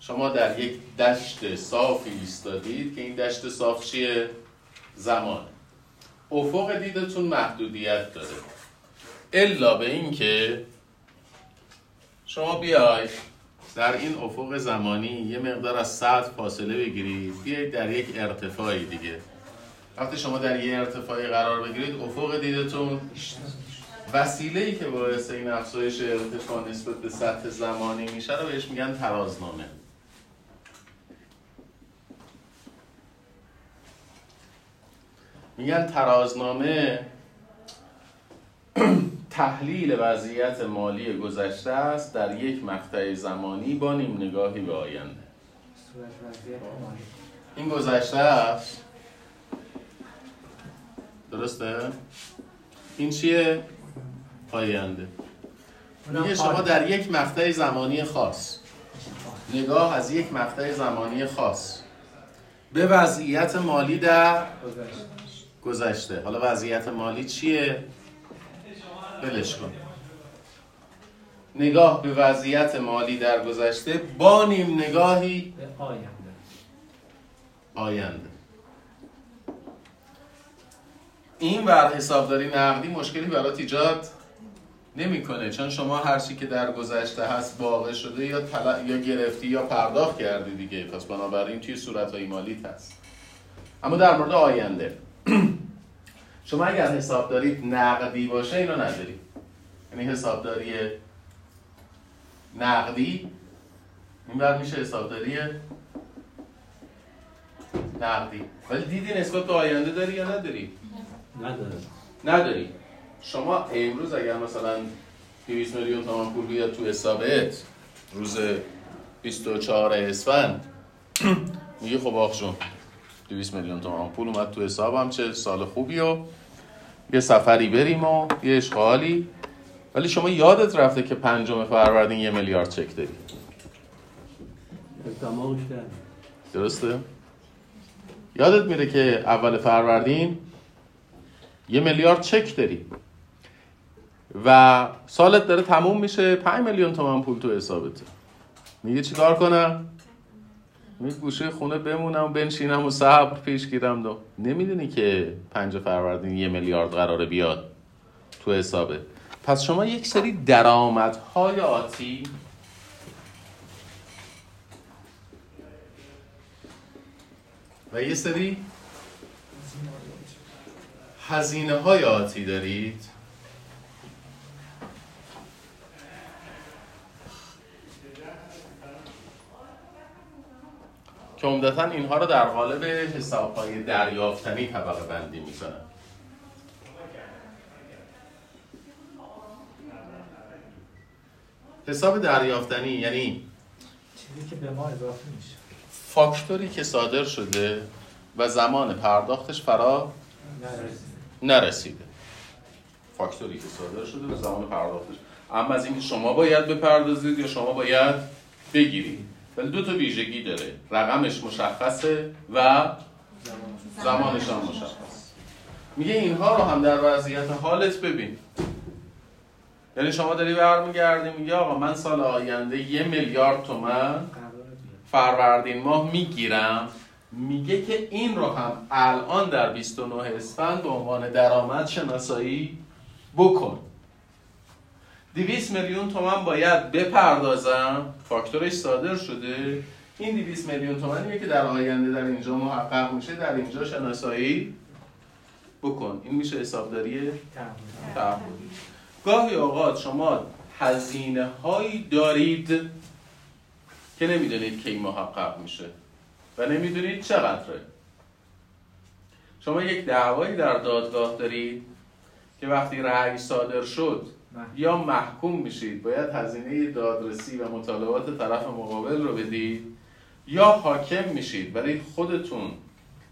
شما در یک دشت صافی ایستادید که این دشت صاف چیه؟ زمانه افق دیدتون محدودیت داره. الا به این که شما بیاید در این افق زمانی یه مقدار از سطح فاصله بگیرید بیایید در یک ارتفاعی دیگه. وقتی شما در یه ارتفاعی قرار بگیرید افق دیدتون وسیله ای که باعث این افزایش ارتفاع نسبت به سطح زمانی میشه رو بهش میگن ترازنامه. میگن ترازنامه تحلیل وضعیت مالی گذشته است در یک مقطع زمانی با نیم نگاهی به آینده. این گذشته است. درسته؟ این چیه؟ آینده. میگه شما در یک مقطع زمانی خاص. نگاه از یک مقطع زمانی خاص. به وضعیت مالی در گذشته. حالا وضعیت مالی چیه؟ بلش کن. نگاه به وضعیت مالی در گذشته. با نیم نگاهی به آینده. آینده. این ور حسابداری نقدی مشکلی برات ایجاد نمی‌کنه. چون شما هر چی که در گذشته هست واقع شده یا طلع- یا گرفتی یا پرداخت کردی دیگه. پس بنابراین توی صورت های مالیت هست. اما در مورد آینده. شما اگر حسابداری نقدی باشه اینو نداری. یعنی حسابداری نقدی این بر میشه حسابداری نقدی. ولی دیدی نسبت به آینده داری یا نداری؟ نداره نداری. شما امروز اگر مثلا 200 میلیون تومان پول بیاد تو حسابت روز 24 اسفند میگه خب آخ جون. 200 میلیون تومان پول اومد تو حسابم چه سال خوبی و یه سفری بریم و یه اشغالی. ولی شما یادت رفته که پنجم فروردین یه میلیارد چک در درسته؟ یادت میره که اول فروردین یه میلیارد چک داری و سالت داره تموم میشه 5 میلیون تومن پول تو حسابته. میگه چیکار کنم؟ میگه گوشه خونه بمونم و بنشینم و صبر پیش گیرم دو. نمی‌دونی که 5 فروردین یه میلیارد قراره بیاد؟ تو حسابه. پس شما یک سری درآمدهای آتی و یه سری هزینه های آتی دارید. که عمدتا اینها رو در قالب حساب های دریافتنی طبقه بندی می‌کنن. حساب دریافتنی یعنی چیزی که به ما اضافه میشه. فاکتوری که صادر شده و زمان پرداختش فرا نرسید. نرسیده. فاکتوری که صادر شده و زمان پرداختش. اما از اینکه شما باید بپردازید یا شما باید بگیرید. ولی دو تا ویژگی داره. رقمش مشخصه و زمانش هم مشخص میگه اینها رو هم در وضعیت حالت ببین. یعنی شما داری برمیگردی میگه آقا من سال آینده یه میلیارد تومن. فروردین ماه می‌گیرم. میگه که این رو هم الان در 29 اسفند به عنوان درآمد شناسایی بکن. 200 میلیون تومن باید بپردازم. فاکتورش صادر شده. این 200 میلیون تومنیه که در آینده در اینجا محقق میشه. در اینجا شناسایی بکن. این میشه حسابداری تعهد. تعهدی گاهی اوقات شما هزینه هایی دارید که نمی‌دونید کی محقق میشه و نمی‌دونید چقدره. شما یک دعوایی در دادگاه دارید که وقتی رأی صادر شد یا محکوم میشید. باید هزینه دادرسی و مطالبات طرف مقابل رو بدید. یا حاکم میشید. ولی خودتون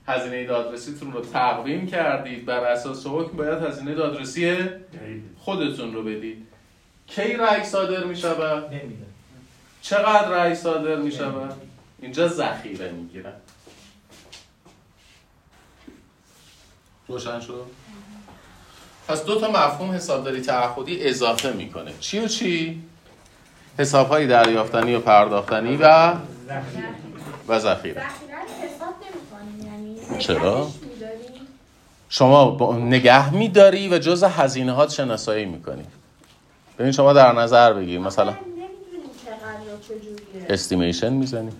هزینه دادرسیتون رو تقویم کردید. بر اساس حکم باید هزینه دادرسی خودتون رو بدید. کی رأی صادر می‌شود؟ نمی‌دونم. چقدر رأی صادر می‌شود؟ اینجا ذخیره می‌گیرن روشن شد؟ پس دو تا مفهوم حسابداری تعهدی اضافه می‌کنه. چی و چی؟ حساب های دریافتنی و پرداختنی و. و ذخیره. یعنی چرا؟ شما با نگه میداری و جز هزینه هات شناسایی می‌کنی. ببین شما در نظر بگیر. مثلا استیمیشن می‌زنی.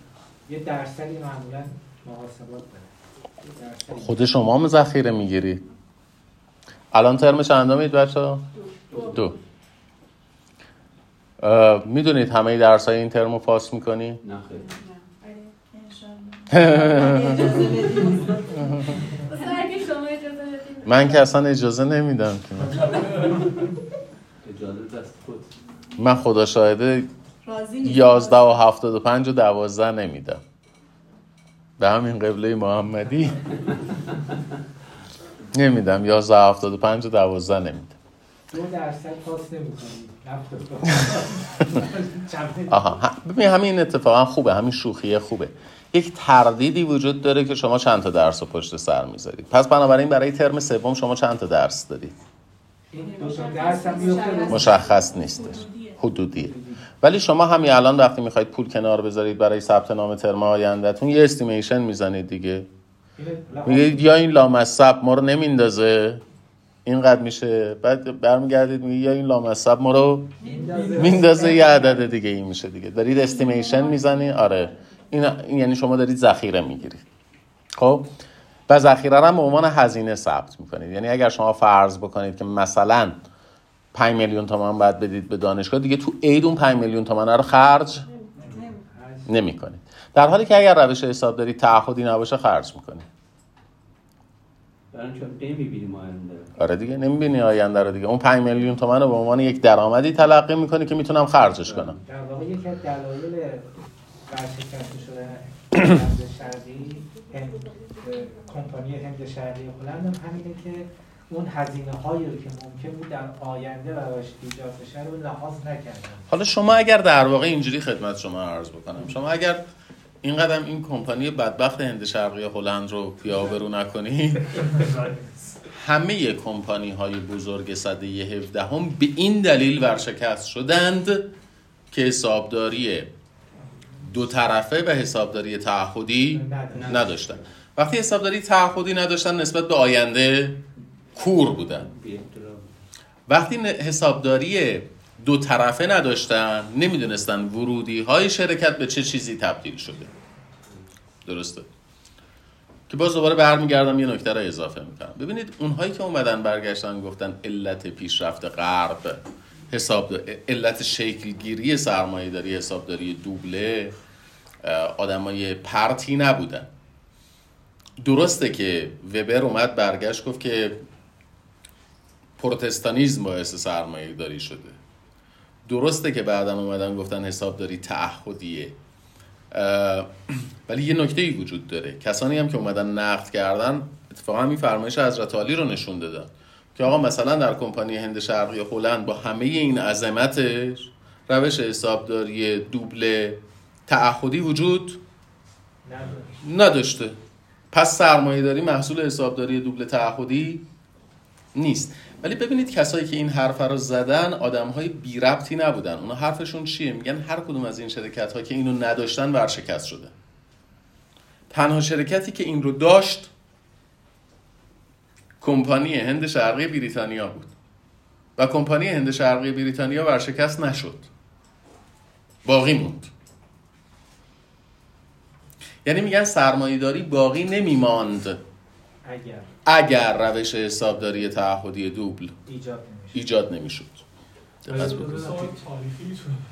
یه درصدی معمولا محاسبات. خود شما هم ذخیره می‌گیری. الان ترم چندمید بچه دو اه، می‌دونید همه درس های این ترم رو پاس می‌کنی؟ نه من که اصلا اجازه نمیدم که. من خدا شاهده. یازده و هفتاد و پنج و دوازده نمیدم به همین قبله محمدی نمیدم. یازده و هفتاد و پنج و دوازده نمیدم. دو درصد پاس آها ببین همین اتفاقا خوبه. همین شوخیه خوبه. یک تردیدی وجود داره که شما چند تا درس رو پشت سر می‌ذارید. پس بنابراین برای ترم سوم شما چند تا درس دارید؟ مشخص نیستش. حدودیه ولی شما همین الان وقتی می‌خواید پول کنار بذارید برای ثبت نام ترم آیندهتون یه استیمیشن می‌زنید دیگه. میگه یا این لامصب ما رو نمیندازه. اینقدر میشه. بعد برمیگردید میگه یا این لامصب ما رو میندازه. یه عدد دیگه این میشه دیگه. دارید استیمیشن می‌زنی؟ آره. این این یعنی شما دارید ذخیره می‌گیرید. خب؟ و ذخیره هم به عنوان هزینه ثبت می‌کنید. یعنی اگر شما فرض بکنید که مثلا 5 میلیون تومان باید بدید به دانشگاه دیگه تو عید اون 5 میلیون تومان رو خرج نمی‌کنید. در حالی که اگر روش حسابداری تعهدی نباشه خرج آینده آره دیگه نمی‌بینی آینده رو دیگه. اون 5 میلیون تومن رو به عنوان یک درآمدی تلقی می‌کنی که می‌تونم خرجش کنم. در واقع یکی از دلایل شرقی هند کمپانی هند شرقی هلند هم همینه که اون هزینه هایی رو که ممکن بود در آینده براش ایجاد بشه رو لحاظ نکردن. حالا شما اگر در واقع اینجوری خدمت شما عرض بکنم شما اگر این قدم این کمپانی بدبخت هند شرقی هلند رو پیابرو نکنی. همه کمپانی های بزرگ صده 17 هم به این دلیل ورشکست شدند که حسابداری دو طرفه و حسابداری تعهدی نداشتن. وقتی حسابداری تعهدی نداشتن نسبت به آینده کور بودن. وقتی حسابداری دو طرفه نداشتن نمی‌دونستن ورودی های شرکت به چه چیزی تبدیل شده. درسته. که باز دوباره برمیگردم یه نکته رو اضافه می‌کنم. ببینید اونهایی که اومدن برگشتن گفتن علت پیشرفت غرب حساب علت شکلگیری سرمایه داری حسابداری دوبله آدمای پرتی نبودن. درسته که وبر اومد برگشت گفت که پروتستانیزم باعث سرمایه داری شده. درسته که بعدم اومدن گفتن حسابداری تعهدیه. ولی یه نکته ای وجود داره. کسانی هم که اومدن نقد کردن اتفاقا همین فرمایش حضرت علی رو نشون دادن. که آقا مثلا در کمپانی هند شرقی هلند با همه این عظمتش روش حسابداری دوبله تعهدی وجود. نداشته. پس سرمایه داری محصول حسابداری دوبله تعهدی نیست. ولی ببینید کسایی که این حرف رو زدن آدم های بی ربطی نبودن. اونا حرفشون چیه؟ میگن هر کدوم از این شرکت ها که اینو نداشتن ورشکست شده. تنها شرکتی که این رو داشت کمپانی هند شرقی بریتانیا بود. و کمپانی هند شرقی بریتانیا ورشکست نشد. باقی موند. یعنی میگن سرمایه‌داری باقی نمیماند. اگر. اگر روش حسابداری تعهدی دوبل ایجاد نمیشه ایجاد نمی‌شد.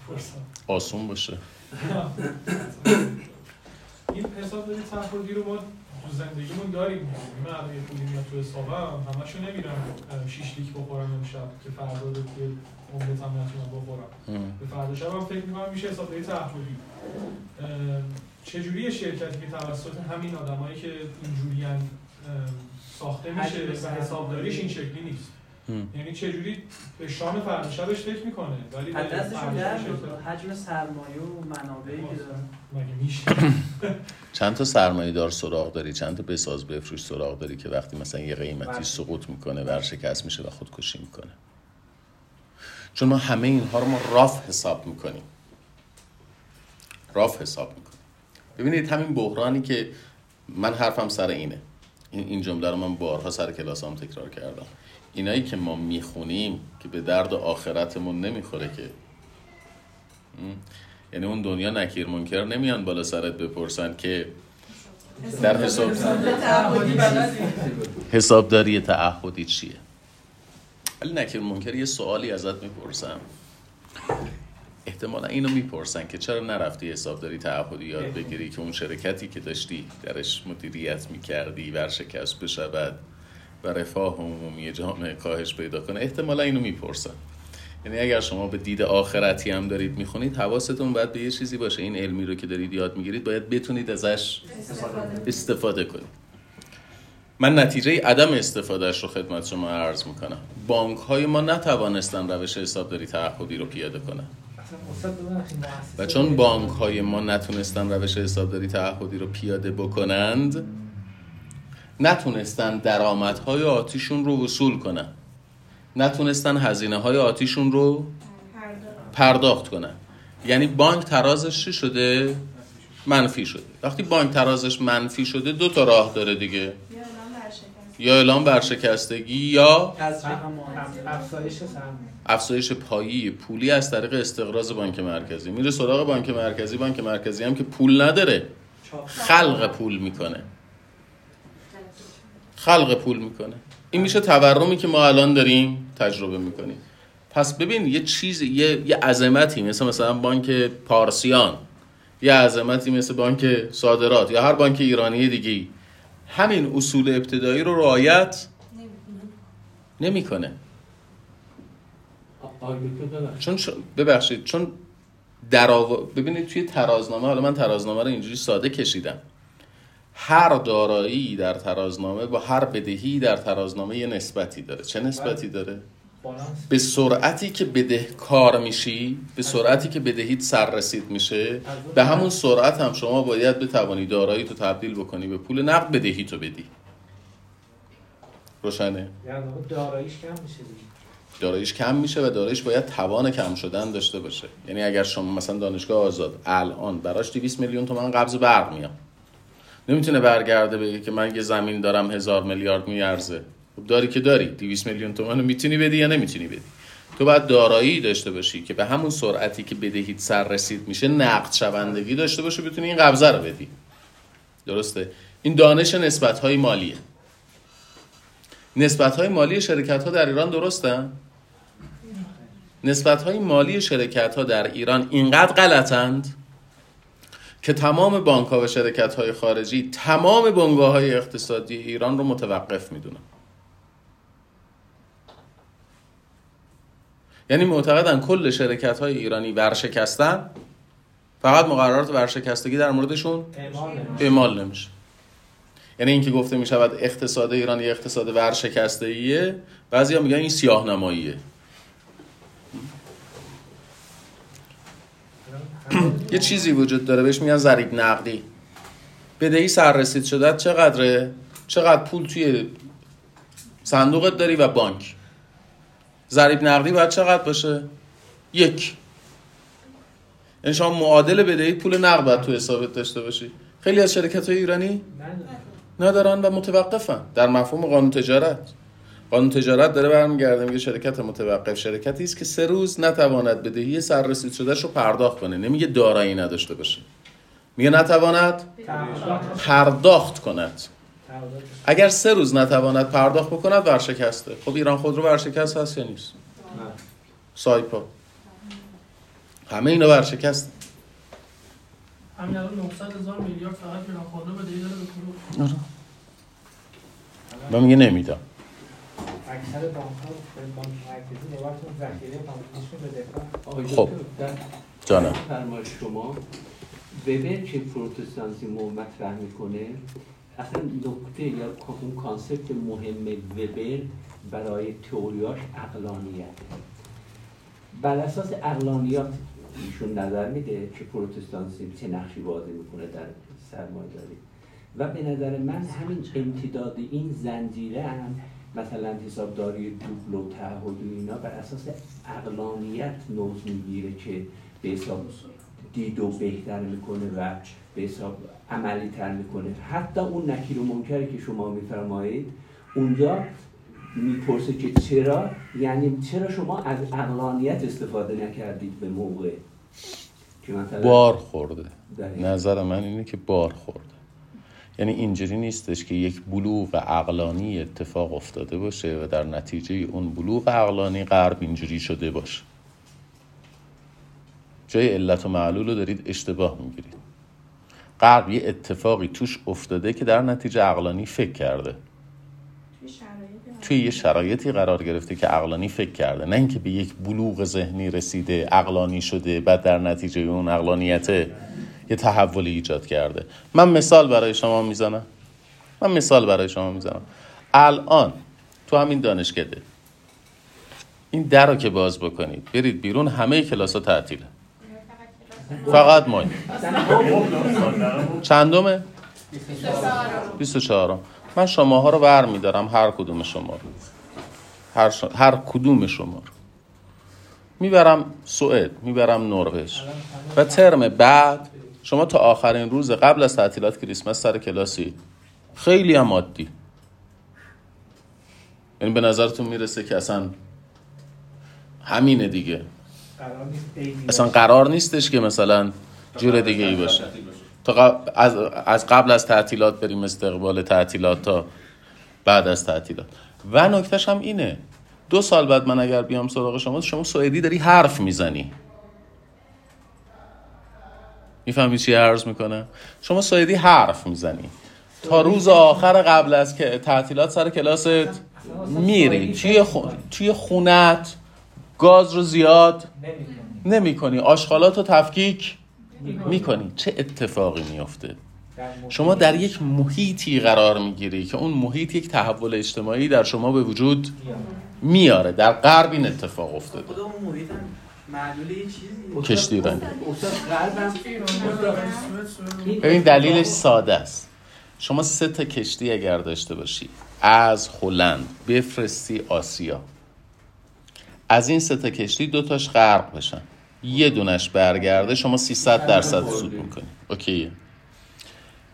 بپرسم. آسون باشه. حسابداری تعهدی رو ما تو زندگیمون داریم. من الان یه پولی میاد تو حسابم همشو نمیرم. شیش لیک بخورم امشب که فردا رو توی عمرت هم نتونم بخورم به فردا شب هم فکر می‌کنم میشه حسابداری تعهدی. چجوری شرکتی که توسط همین آدمایی که اینجوری ساخته میشه و. حسابداریش این شکلی نیست. یعنی چجوری به شام فردا شبش فکر می‌کنه ولی حجم سرمایه و منابعی که مگه میشه؟ چند تا سرمایه دار سراغ داری؟ چند تا بساز بفروش سراغ داری که وقتی مثلا یه قیمتی بله. سقوط می‌کنه ورشکست میشه و خودکشی می‌کنه؟ چون ما همه اینها رو ما راف حساب می‌کنیم. راف حساب می‌کنیم. ببینید همین بحرانی که من حرفم سر اینه. این این جمله رو من بارها سر کلاسام تکرار کردم. اینایی که ما می‌خونیم که به درد آخرتمون نمی‌خوره که؟ یعنی اون دنیا نکیر منکر نمیان بالا سرت بپرسن که در حساب حسابداری تعهدی چیه؟ ولی نکیر منکر یه سوالی ازت می‌پرسم. احتمالا اینو می‌پرسن که چرا نرفتی حسابداری تعهدی یاد بگیری که اون شرکتی که داشتی درش مدیریت می‌کردی ورشکست بشود و رفاه عمومی جامعه کاهش پیدا کنه. احتمالا اینو می‌پرسن. یعنی اگر شما به دید آخرتی هم دارید می‌خونید حواستون باید به یه چیزی باشه. این علمی رو که دارید یاد می‌گیرید باید بتونید ازش استفاده. کنید. من نتیجه عدم استفادهش رو خدمت شما عرض می‌کنم. بانک های ما نتوانستن روش حسابداری تعهدی رو پیاده کنن. و چون بانک های ما نتونستن روش حسابداری تعهدی رو پیاده بکنند نتونستن درآمدهای آتیشون رو وصول کنن. نتونستن هزینه های آتیشون رو پرداخت کنن. یعنی بانک ترازش چی شده؟ منفی شده. وقتی بانک ترازش منفی شده دو تا راه داره دیگه. یا اعلام ورشکستگی یا افزایش افزایش پایی. پولی از طریق استقراض بانک مرکزی. میره سراغ بانک مرکزی. بانک مرکزی هم که پول نداره. خلق پول می‌کنه. خلق پول می‌کنه. این میشه تورمی که ما الان داریم تجربه می‌کنیم. پس ببین یه چیز یه, یه عظمتی مثل مثلا بانک پارسیان. یه عظمتی مثل بانک صادرات یا هر بانک ایرانی دیگه همین اصول ابتدایی رو رعایت نمی‌کنه. چون ش- ببخشید چون در ببینید توی ترازنامه حالا من ترازنامه رو اینجوری ساده کشیدم. هر دارایی در ترازنامه با هر بدهی در ترازنامه یه نسبتی داره. چه نسبتی داره؟ بالانس به سرعتی که بدهکار میشی به سرعتی که بدهیت سررسید میشه به همون سرعت هم شما باید بتوانی دارایی تو تبدیل بکنی به پول نقد بدهی تو بدی. روشنه؟ واقع داراییش کم میشه داراییش کم میشه و داراییش باید توان کم شدن داشته باشه. یعنی اگر شما مثلا دانشگاه آزاد الان براش 200 میلیون تومن قبض برق میاد نمی‌تونه برگرده بگه که من یه زمین دارم هزار میلیارد میارزه. خب داری که داری. 200 میلیون تومن رو می‌تونی بدی یا نمی‌تونی بدی؟ تو باید دارایی داشته باشی که به همون سرعتی که بدهیت سر رسید میشه نقد شوندگی داشته باشه بتونی این قبضه رو بدی. درسته؟ این دانش نسبت های مالیه. نسبت های مالی شرکت ها در ایران درستن نسبت های مالی شرکت ها در ایران اینقدر غلطند که تمام بانک ها و شرکت های خارجی تمام بنگاه های اقتصادی ایران رو متوقف می‌دونن. یعنی معتقدن کل شرکت های ایرانی ورشکستن فقط مقررات ورشکستگی در موردشون اعمال نمیشه. یعنی اینکه گفته می شود اقتصاد ایران یه اقتصاد ورشکسته ایه بعضیا میگن این سیاه نماییه یه چیزی وجود داره بهش میگن ضریب نقدی. بدهی سررسید شده چقدره؟ چقدر پول توی صندوقت داری و بانک. ضریب نقدی باید چقدر باشه؟ یک. یعنی شما معادل بدهی پول نقد باید تو حسابت داشته باشی. خیلی از شرکت های ایرانی. ندارن. و متوقفن. در مفهوم قانون تجارت. قانون تجارت داره برمیگرده میگه شرکت متوقف. شرکتی است که سه روز نتواند بدهی سررسید شدهش رو پرداخت کنه. نمیگه دارایی نداشته باشه. میگه نتواند پرداخت کند. اگر سه روز نتواند پرداخت بکند ورشکسته. خب ایران خودرو ورشکست هست یا نیست؟ سایپا. همه اینا ورشکست. همین الان 900 هزار میلیارد فقط ایران خانه به دلیل به آره. و میگه نمیدم. خب. جانم. فرمایش شما وبر که پروتستانتیسم مطرح می‌کنه اصلا نکته یا اون کانسپت مهم وبر برای تئوریاش اقلانیت بر اساس اقلانیات ایشون نظر میده که پروتستانتیسم چه نقشی بازی می‌کنه در سرمایه داری. و به نظر من همین امتداد این زنجیره هم مثلا حسابداری دوبل و تعهد و اینا بر اساس اقلانیت نوز می‌گیره که به حساب دید و بهتر می‌کنه و به حساب عملی تر می‌کنه. حتی اون نکیر و منکری که شما میفرمایید اونجا می‌پرسه که چرا؟ یعنی چرا شما از اقلانیت استفاده نکردید به موقع؟ که بار خورده. دقیقاً. نظر من اینه که بار خورده. یعنی اینجوری نیستش که یک بلوغ عقلانی اتفاق افتاده باشه و در نتیجه اون بلوغ عقلانی غرب اینجوری شده باشه. جای علت و معلول رو دارید اشتباه می‌گیرید. غرب یه اتفاقی توش افتاده که در نتیجه عقلانی فکر کرده. توی یه شرایطی قرار گرفته که عقلانی فکر کرده. نه اینکه به یک بلوغ ذهنی رسیده عقلانی شده بعد در نتیجه اون عقلانیت یه تحولی ایجاد کرده. من مثال برای شما می‌زنم. من مثال برای شما می‌زنم. الان تو همین دانشکده این در رو که باز بکنید برید بیرون همه کلاس ها تعطیله. فقط ما چندمه؟ 24 من شماها رو ور میدارم هر کدوم شما رو. هر, ش... هر کدوم شما رو. می‌برم سوئد می‌برم نروژ. و ترم بعد شما تا آخرین روز قبل از تعطیلات کریسمس سر کلاسی. خیلی هم عادی. یعنی به نظرتون می‌رسه که اصلا همینه دیگه. قرار نیست اصلا قرار نیستش که مثلا جور دیگه ای باشه. تا قبل از, از قبل از تعطیلات بریم استقبال تعطیلات تا بعد از تعطیلات. و نکتهش هم اینه. دو سال بعد من اگر بیام سراغ شما شما سوئدی داری حرف می‌زنی. می‌فهمی چی عرض می‌کنه شما سوئدی حرف می‌زنی. تا روز آخر قبل از که تعطیلات سر کلاست میری. توی خونت گاز رو زیاد. نمی کنی آشغالات رو تفکیک می‌کنی. چه اتفاقی میفته شما در یک محیطی قرار می‌گیری که اون محیط یک تحول اجتماعی در شما به وجود. میاره در غرب این اتفاق افتاده. چیزی کشتی غربم. ببین دلیلش ساده است. شما سه تا کشتی اگر داشته باشی از هلند بفرستی آسیا. از این سه کشتی دو تاش غرق بشن. یه دونش برگرده شما 300 درصد سود می‌کنی. اوکیه.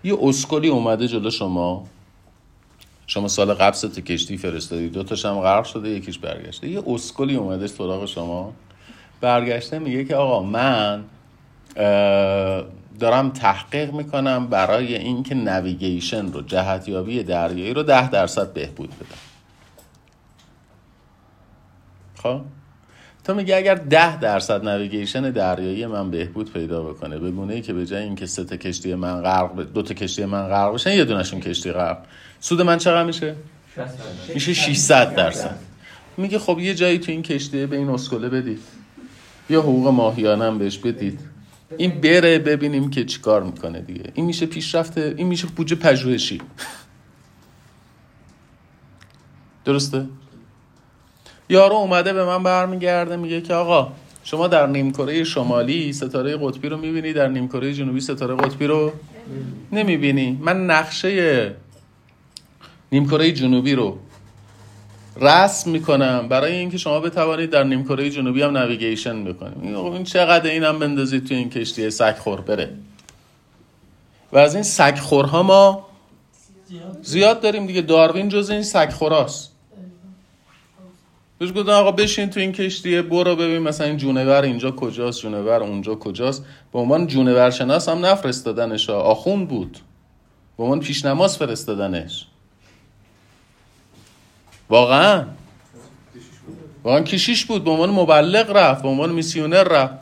یه اسکلی اومده جلو شما. شما سال قبل سه کشتی فرستادی دو تاش هم غرق شده یکیش برگشته. یه اسکلی اومده سراغ شما. برگشته میگه که آقا من دارم تحقیق می‌کنم برای اینکه نویگیشن رو جهتیابی دریایی رو ده درصد بهبود بدم. خب؟ تو میگه اگر ده درصد نویگیشن دریایی من بهبود پیدا بکنه به گونه ای که به جای اینکه سه تا کشتی من غرق ب- دو تا کشتی من غرق بشن یه دونشون کشتی غرق. سود من چقدر میشه؟ میشه 600 درصد. میگه خب یه جایی تو این کشتی به این اسکله بدید. یا حقوق ماهیانه هم بهش بدید. این بره ببینیم که چیکار می‌کنه دیگه. این میشه پیشرفته این میشه بودجه پژوهشی. درسته؟ یارو اومده به من برمیگرده میگه که آقا شما در نیمکره شمالی ستاره قطبی رو می‌بینی در نیمکره جنوبی ستاره قطبی رو نمی‌بینی. من نقشه نیمکره جنوبی رو رسم می‌کنم. برای اینکه شما بتوانید در نیمکره جنوبی هم نویگیشن بکنید. این چقدر اینم بندازید تو این کشتی سگ خور بره. و از این سگ خورها ما زیاد داریم دیگه. داروین جز این سگ بهش گفتم آقا بشین تو این کشتیه برو ببین مثلا این جونور اینجا کجاست جونور اونجا کجاست. به عنوان جونور شناس هم نفرستادنش ها. آخوند بود. به عنوان پیشنماز فرستادنش. واقعا؟ واقعا کشیش بود. به عنوان مبلغ رفت به عنوان میسیونر رفت.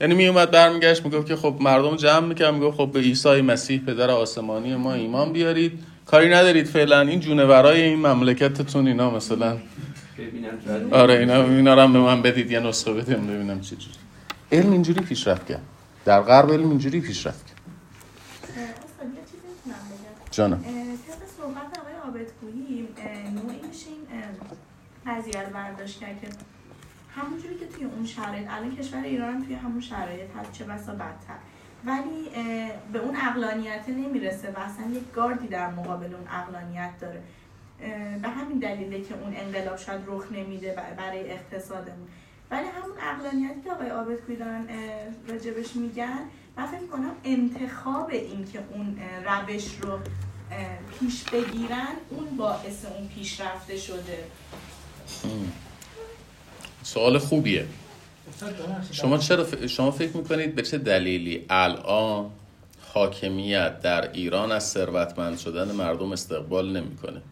یعنی می اومد برمیگشت می‌گفت که خب مردم جمع می‌کرد می‌گفت خب به عیسی مسیح پدر آسمانی ما ایمان بیارید. کاری ندارید فعلا این جونورای این مملکتتون اینا مثلا. آره اینا اینا رو هم به من بدید یه نسخه بدیم ببینم چه جوری علم اینجوری پیشرفت کرد. در غرب علم اینجوری پیشرفت کرد. جانم. طبق صحبت آقای عابدپویی اه، نوعی میشه این اه، قضیه رو برداشت کرد که همونجوری که توی اون شرایط الان کشور ایران هم توی همون شرایط هست چه بسا بدتر. ولی به اون اقلانیت نمی‌رسه و اصلا یک گاردی در مقابل اون اقلانیت داره. به همین دلیله که اون انقلاب شاید رخ نمیده برای اقتصادمون. ولی همون اقلانیتی که آقای عابدپویی دارن راجبش میگن من فکر کنم انتخاب این که اون روش رو پیش بگیرن اون باعث اون پیشرفته شده. سوال خوبیه. شما چرا ف- شما فکر می‌کنید به چه دلیلی الان حاکمیت در ایران از ثروتمند شدن مردم استقبال نمی‌کنه؟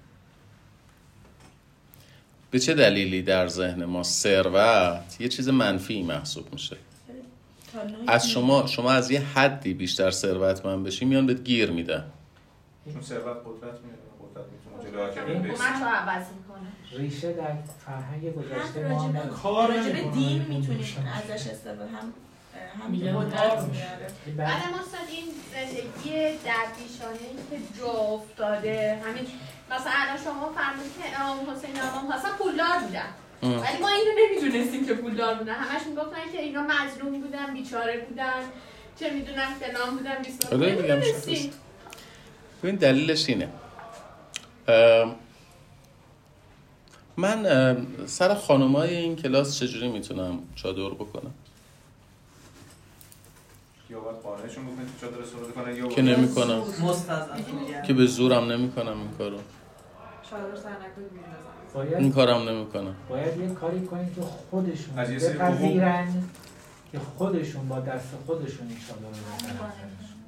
به چه دلیلی در ذهن ما ثروت یه چیز منفی محسوب میشه؟ از شما شما از یه حدی بیشتر ثروتمند بشی میان بهت گیر میدن. چون ثروت قدرت قدرت می‌تونه می‌کنه. ریشه در فرهنگ گذشته ما کار. دین می‌تونیم نمی‌کنه. ازش استفاده هم هم که میگن قدرت میاره. بعد ما این زندگی دردیشانه که جا افتاده همین مثلا الان شما فرمودید که امام حسین امام حسن پولدار بودن. ولی ما اینو نمی‌دونستیم که پولدار بودن. همش می‌گفتن که اینا مظلوم بودن بیچاره بودن چه می‌دونم فلان بودن بیسار ببین دلیلش اینه. من سر خانمای این کلاس چجوری می‌تونم چادر بکنم؟ یا باید قانعشون بکنید که چادر استفاده کنن یا که نمی‌کنم. میگن که به زورم نمی‌کنم این کارو. چادر این باید کارم نمی‌کنم. باید یه کاری کنید که خودشون از یه سری بپذیرن که خودشون با دست خودشون این چادر رو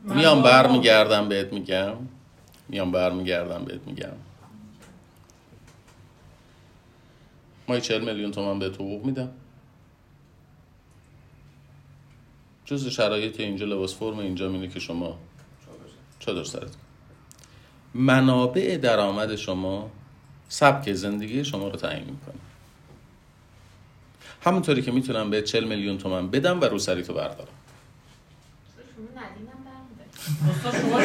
بزنن. میام برمیگردم بهت میگم. میام برمیگردم بهت میگم. ما 40 میلیون تومن بهت حقوق میدم. جز شرایط اینجا لباس فرم اینجا اینه که شما چادر سرت. منابع درآمد شما سبک زندگی شما رو تعیین می‌کنه. همونطوری که می‌تونم به 40 میلیون تومن بدم و روسری تو بردارم. شما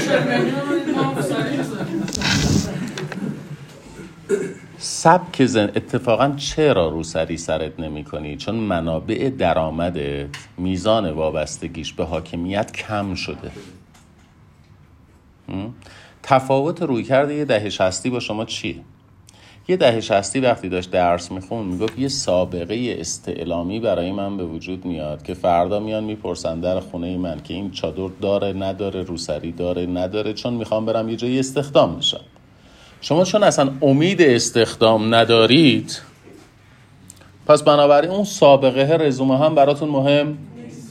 سبک زن اتفاقا چرا روسری سرت نمی کنی؟ چون منابع درآمدت میزان وابستگیش به حاکمیت کم شده؟ تفاوت روی کرده یه دهه شستی با شما چیه؟ یه دهه شستی وقتی داشت درس میخون می‌گفت یه سابقه استعلامی برای من به وجود میاد که فردا میان می‌پرسن در خونه من که این چادر داره نداره روسری داره نداره چون می‌خوام برم یه جایی استخدام بشم شما چون اصلا امید استخدام ندارید پس بنابراین اون سابقه رزومه هم براتون مهم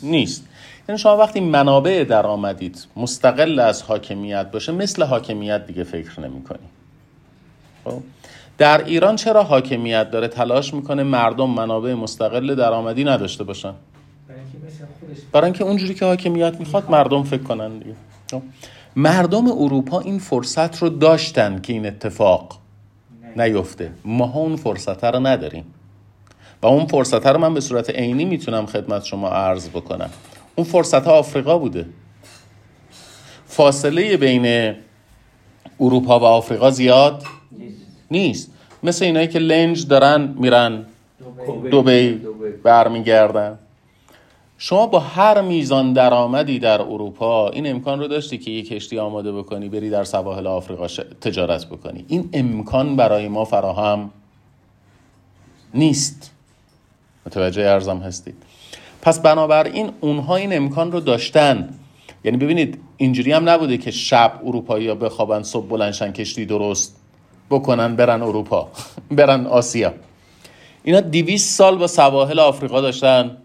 نیست. یعنی شما وقتی منابع درآمدید مستقل از حاکمیت باشه مثل حاکمیت دیگه فکر نمی خب؟ در ایران چرا حاکمیت داره تلاش می‌کنه مردم منابع مستقل درآمدی نداشته باشن؟ اینکه برای اینکه اونجوری که حاکمیت می‌خواد مردم فکر کنن دیگه. خب؟ مردم اروپا این فرصت رو داشتن که این اتفاق نیفته. ما اون فرصت رو نداریم. و اون فرصت رو من به صورت عینی می‌تونم خدمت شما عرض بکنم. اون فرصت آفریقا بوده. فاصله بین اروپا و آفریقا زیاد نیست. مثل اینایی که لنج دارن میرن دبی برمیگردن. شما با هر میزان درآمدی در اروپا این امکان رو داشتی که یک کشتی آماده بکنی بری در سواحل آفریقا تجارت بکنی. این امکان برای ما فراهم نیست. متوجه ارزم هستید. پس بنابراین اونها این امکان رو داشتن. یعنی ببینید اینجوری هم نبوده که شب اروپایی ها بخوابن صبح بلنشن کشتی درست بکنن برن اروپا برن آسیا. اینا دیویس سال با سواحل آفریقا داشتن.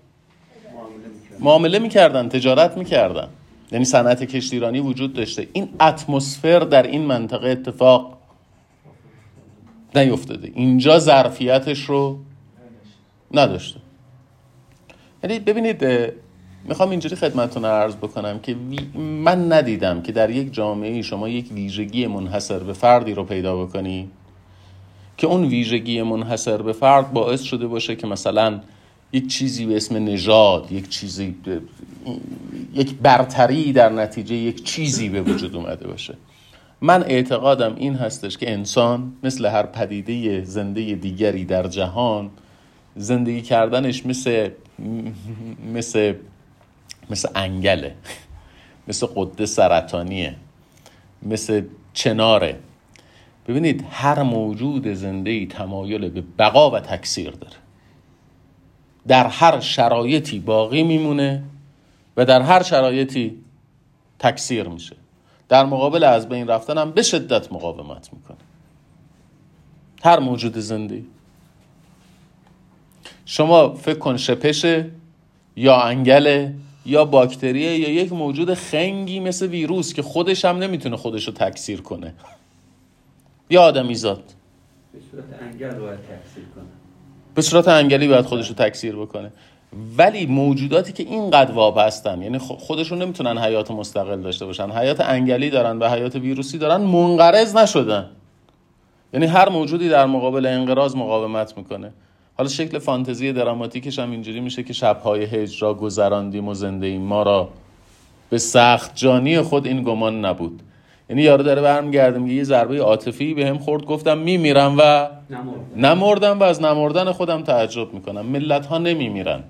معامله می‌کردن تجارت می‌کردن. یعنی صنعت کشتیرانی وجود داشته. این اتمسفر در این منطقه اتفاق نیفتاده. اینجا ظرفیتش رو نداشته. یعنی ببینید می‌خوام اینجوری خدمتتون عرض بکنم که من ندیدم که در یک جامعه شما یک ویژگی منحصر به فردی رو پیدا بکنی که اون ویژگی منحصر به فرد باعث شده باشه که مثلا یک چیزی به اسم نژاد یک چیزی یک برتری در نتیجه یک چیزی به وجود اومده باشه. من اعتقادم این هستش که انسان مثل هر پدیده زنده دیگری در جهان زندگی کردنش مثل مثل مثل انگله مثل قده سرطانیه مثل چناره. ببینید هر موجود زنده ای تمایل به بقا و تکثیر داره. در هر شرایطی باقی میمونه و در هر شرایطی تکثیر میشه. در مقابل از بین رفتن هم به شدت مقاومت می‌کنه. هر موجود زنده شما فکر کن شپشه یا انگله یا باکتریه یا یک موجود خنگی مثل ویروس که خودش هم نمی‌تونه خودش رو تکثیر کنه. یا آدمی زاد. به صورت انگل باید تکثیر کنه. به صورت انگلی باید خودش رو تکثیر بکنه. ولی موجوداتی که اینقدر وابستن یعنی خودشون نمی‌تونن حیات مستقل داشته باشن. حیات انگلی دارن و حیات ویروسی دارن منقرض نشدن. یعنی هر موجودی در مقابل انقراض مقاومت می‌کنه. حالا شکل فانتزی دراماتیکش هم اینجوری میشه که شبهای هجر را گذراندیم و زنده ما را به سخت جانی خود این گمان نبود. یعنی یارو داره برمیگرده میگه یه ضربه عاطفی به هم خورد گفتم میمیرم و نمردم. و از نمردن خودم تعجب می‌کنم. ملت ها نمیمیرن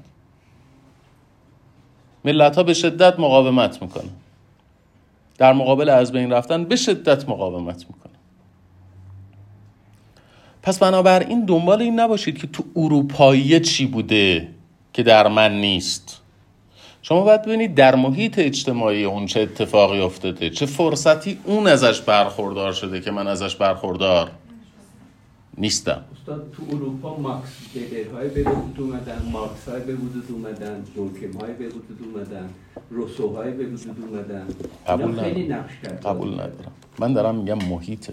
ملت ها به شدت مقاومت می‌کنن. در مقابل از بین رفتن به شدت مقاومت می‌کنن. پس بنابراین دنبال این نباشید که تو اروپایی چی بوده که در من نیست. شما باید ببینید در محیط اجتماعی اون چه اتفاقی افتاده چه فرصتی اون ازش برخوردار شده که من ازش برخوردار نیستم. استاد تو اروپا ماکس های به وجود اومدن مارکس های به وجود اومدن جوکم های به وجود اومدن روسو های به وجود اومدن. قبول خیلی نقش کرد قبول ندارم. من دارم میگم محیط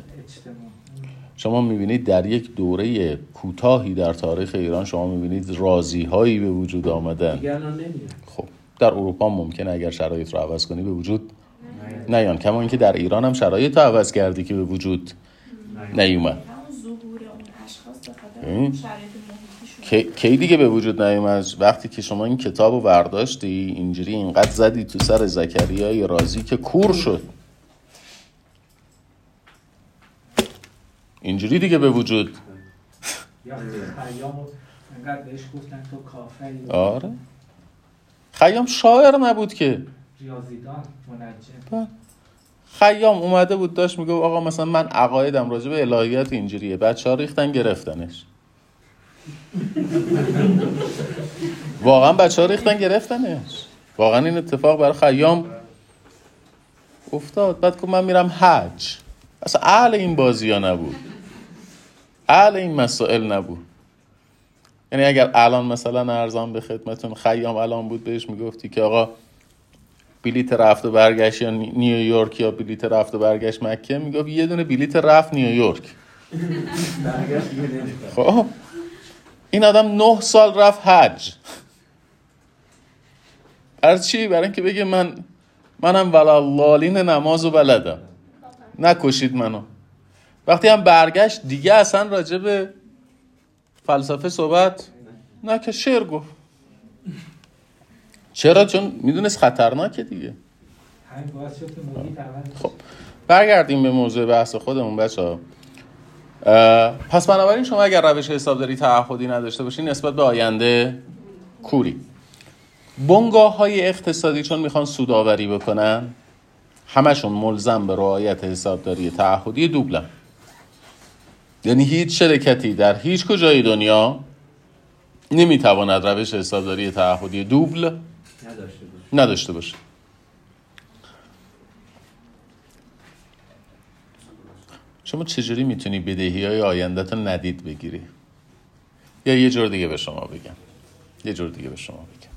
شما می‌بینید در یک دوره کوتاهی در تاریخ ایران شما می‌بینید رازی هایی به وجود آمدن. خب. در اروپا ممکنه اگر شرایط رو عوض کنی به وجود نیان کما اینکه در ایران هم شرایط رو عوض کردی که به وجود نیومد. کی دیگه به وجود نیومد؟ وقتی که شما این کتاب رو برداشتی اینجوری اینقدر زدی تو سر زکریای رازی که کور شد. اینجوری دیگه به وجود. آره. خیام شاعر نبود که. ریاضیدان بله. خیام اومده بود داشت میگه آقا مثلا من عقایدم راجع به الهیات اینجوریه. بچه ها ریختن گرفتنش. واقعا بچه ها ریختن گرفتنش. واقعا این اتفاق برای خیام افتاد. بعد که من میرم حج. اصلا اهل این بازی ها نبود. اهل این مسائل نبود. یعنی اگر الان مثلا ارزان به خدمتون خیام الان بود بهش می‌گفتی که آقا بلیت رفت و برگشت یا نیویورک یا بلیت رفت و برگشت مکه می‌گفت یه دونه بلیت رفت نیویورک خب؟ این آدم نه سال رفت حج. از چی؟ برای اینکه بگه من منم ولالالین نماز و بلدم. نکشید منو. وقتی هم برگشت دیگه اصلا راجع به فلسفه صحبت؟ نه که شعر گفت. چرا؟ چون می‌دونست خطرناکه دیگه. خب. برگردیم به موضوع بحث خودمون بچه ها پس بنابراین شما اگر روش حسابداری تعهدی نداشته باشین نسبت به آینده کوری. بنگاه های اقتصادی چون می‌خوان سوداوری بکنن همشون ملزم به رعایت حسابداری تعهدی دوبلن. یعنی هیچ شرکتی در هیچ کجای دنیا نمی‌تواند روش حسابداری تعهدی دوبل نداشته باشه. شما چجوری می‌تونی بدهی های آیندت رو ندید بگیری؟ یا یه جور دیگه به شما بگم. یه جور دیگه به شما بگم.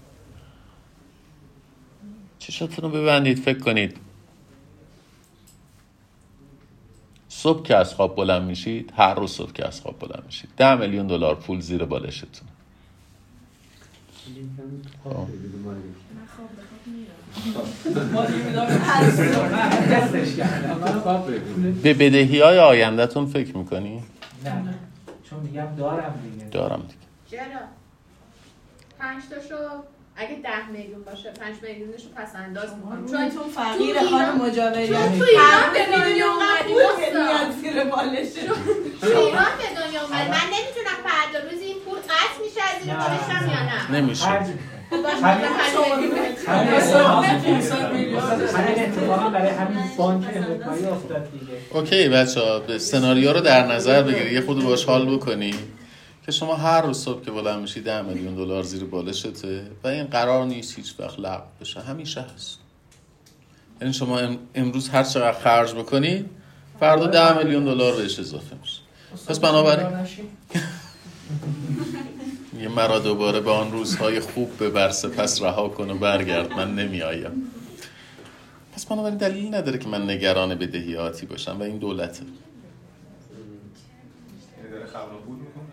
چشاتون رو ببندید فکر کنید. صبح که از خواب بلند میشید هر روز صبح که از خواب بلند میشید ده میلیون دلار پول زیر بالشتون به بدهی های آیندهتون فکر می‌کنی؟ نه چون میگم دارم دیگه دارم دیگه چرا؟ پنج تاشو اگه ده میلیون باشه پنج میلیونشو پس انداز می‌کنم چون چون فقیر تو خانم مجاوری چون تو ایران به دنیا اومدی اومد میاد زیر بالشه تو ایران به دنیا اومد من نمی‌تونم فردا روز این پول قطع میشه از زیر بالشم یا نه نمیشه خب اوکی بچه ها سناریو رو در نظر بگیری یه خود باش حال بکنی که شما هر روز صبح که بلند میشی ده میلیون دلار زیر بالشته و این قرار نیست هیچ وقت لغو بشه. همیشه هست. یعنی شما ام- امروز هر چقدر خرج بکنی فردا ده میلیون دلار بهش اضافه میشه. پس بنابراین یه مرا دوباره به آن روزهای خوب ببر سپس رها کن و برگرد. من نمیآیم. پس بنابراین دلیلی نداره که من نگران بدهیاتی باشم و این دولته یعنی داره خبر بود می‌کنه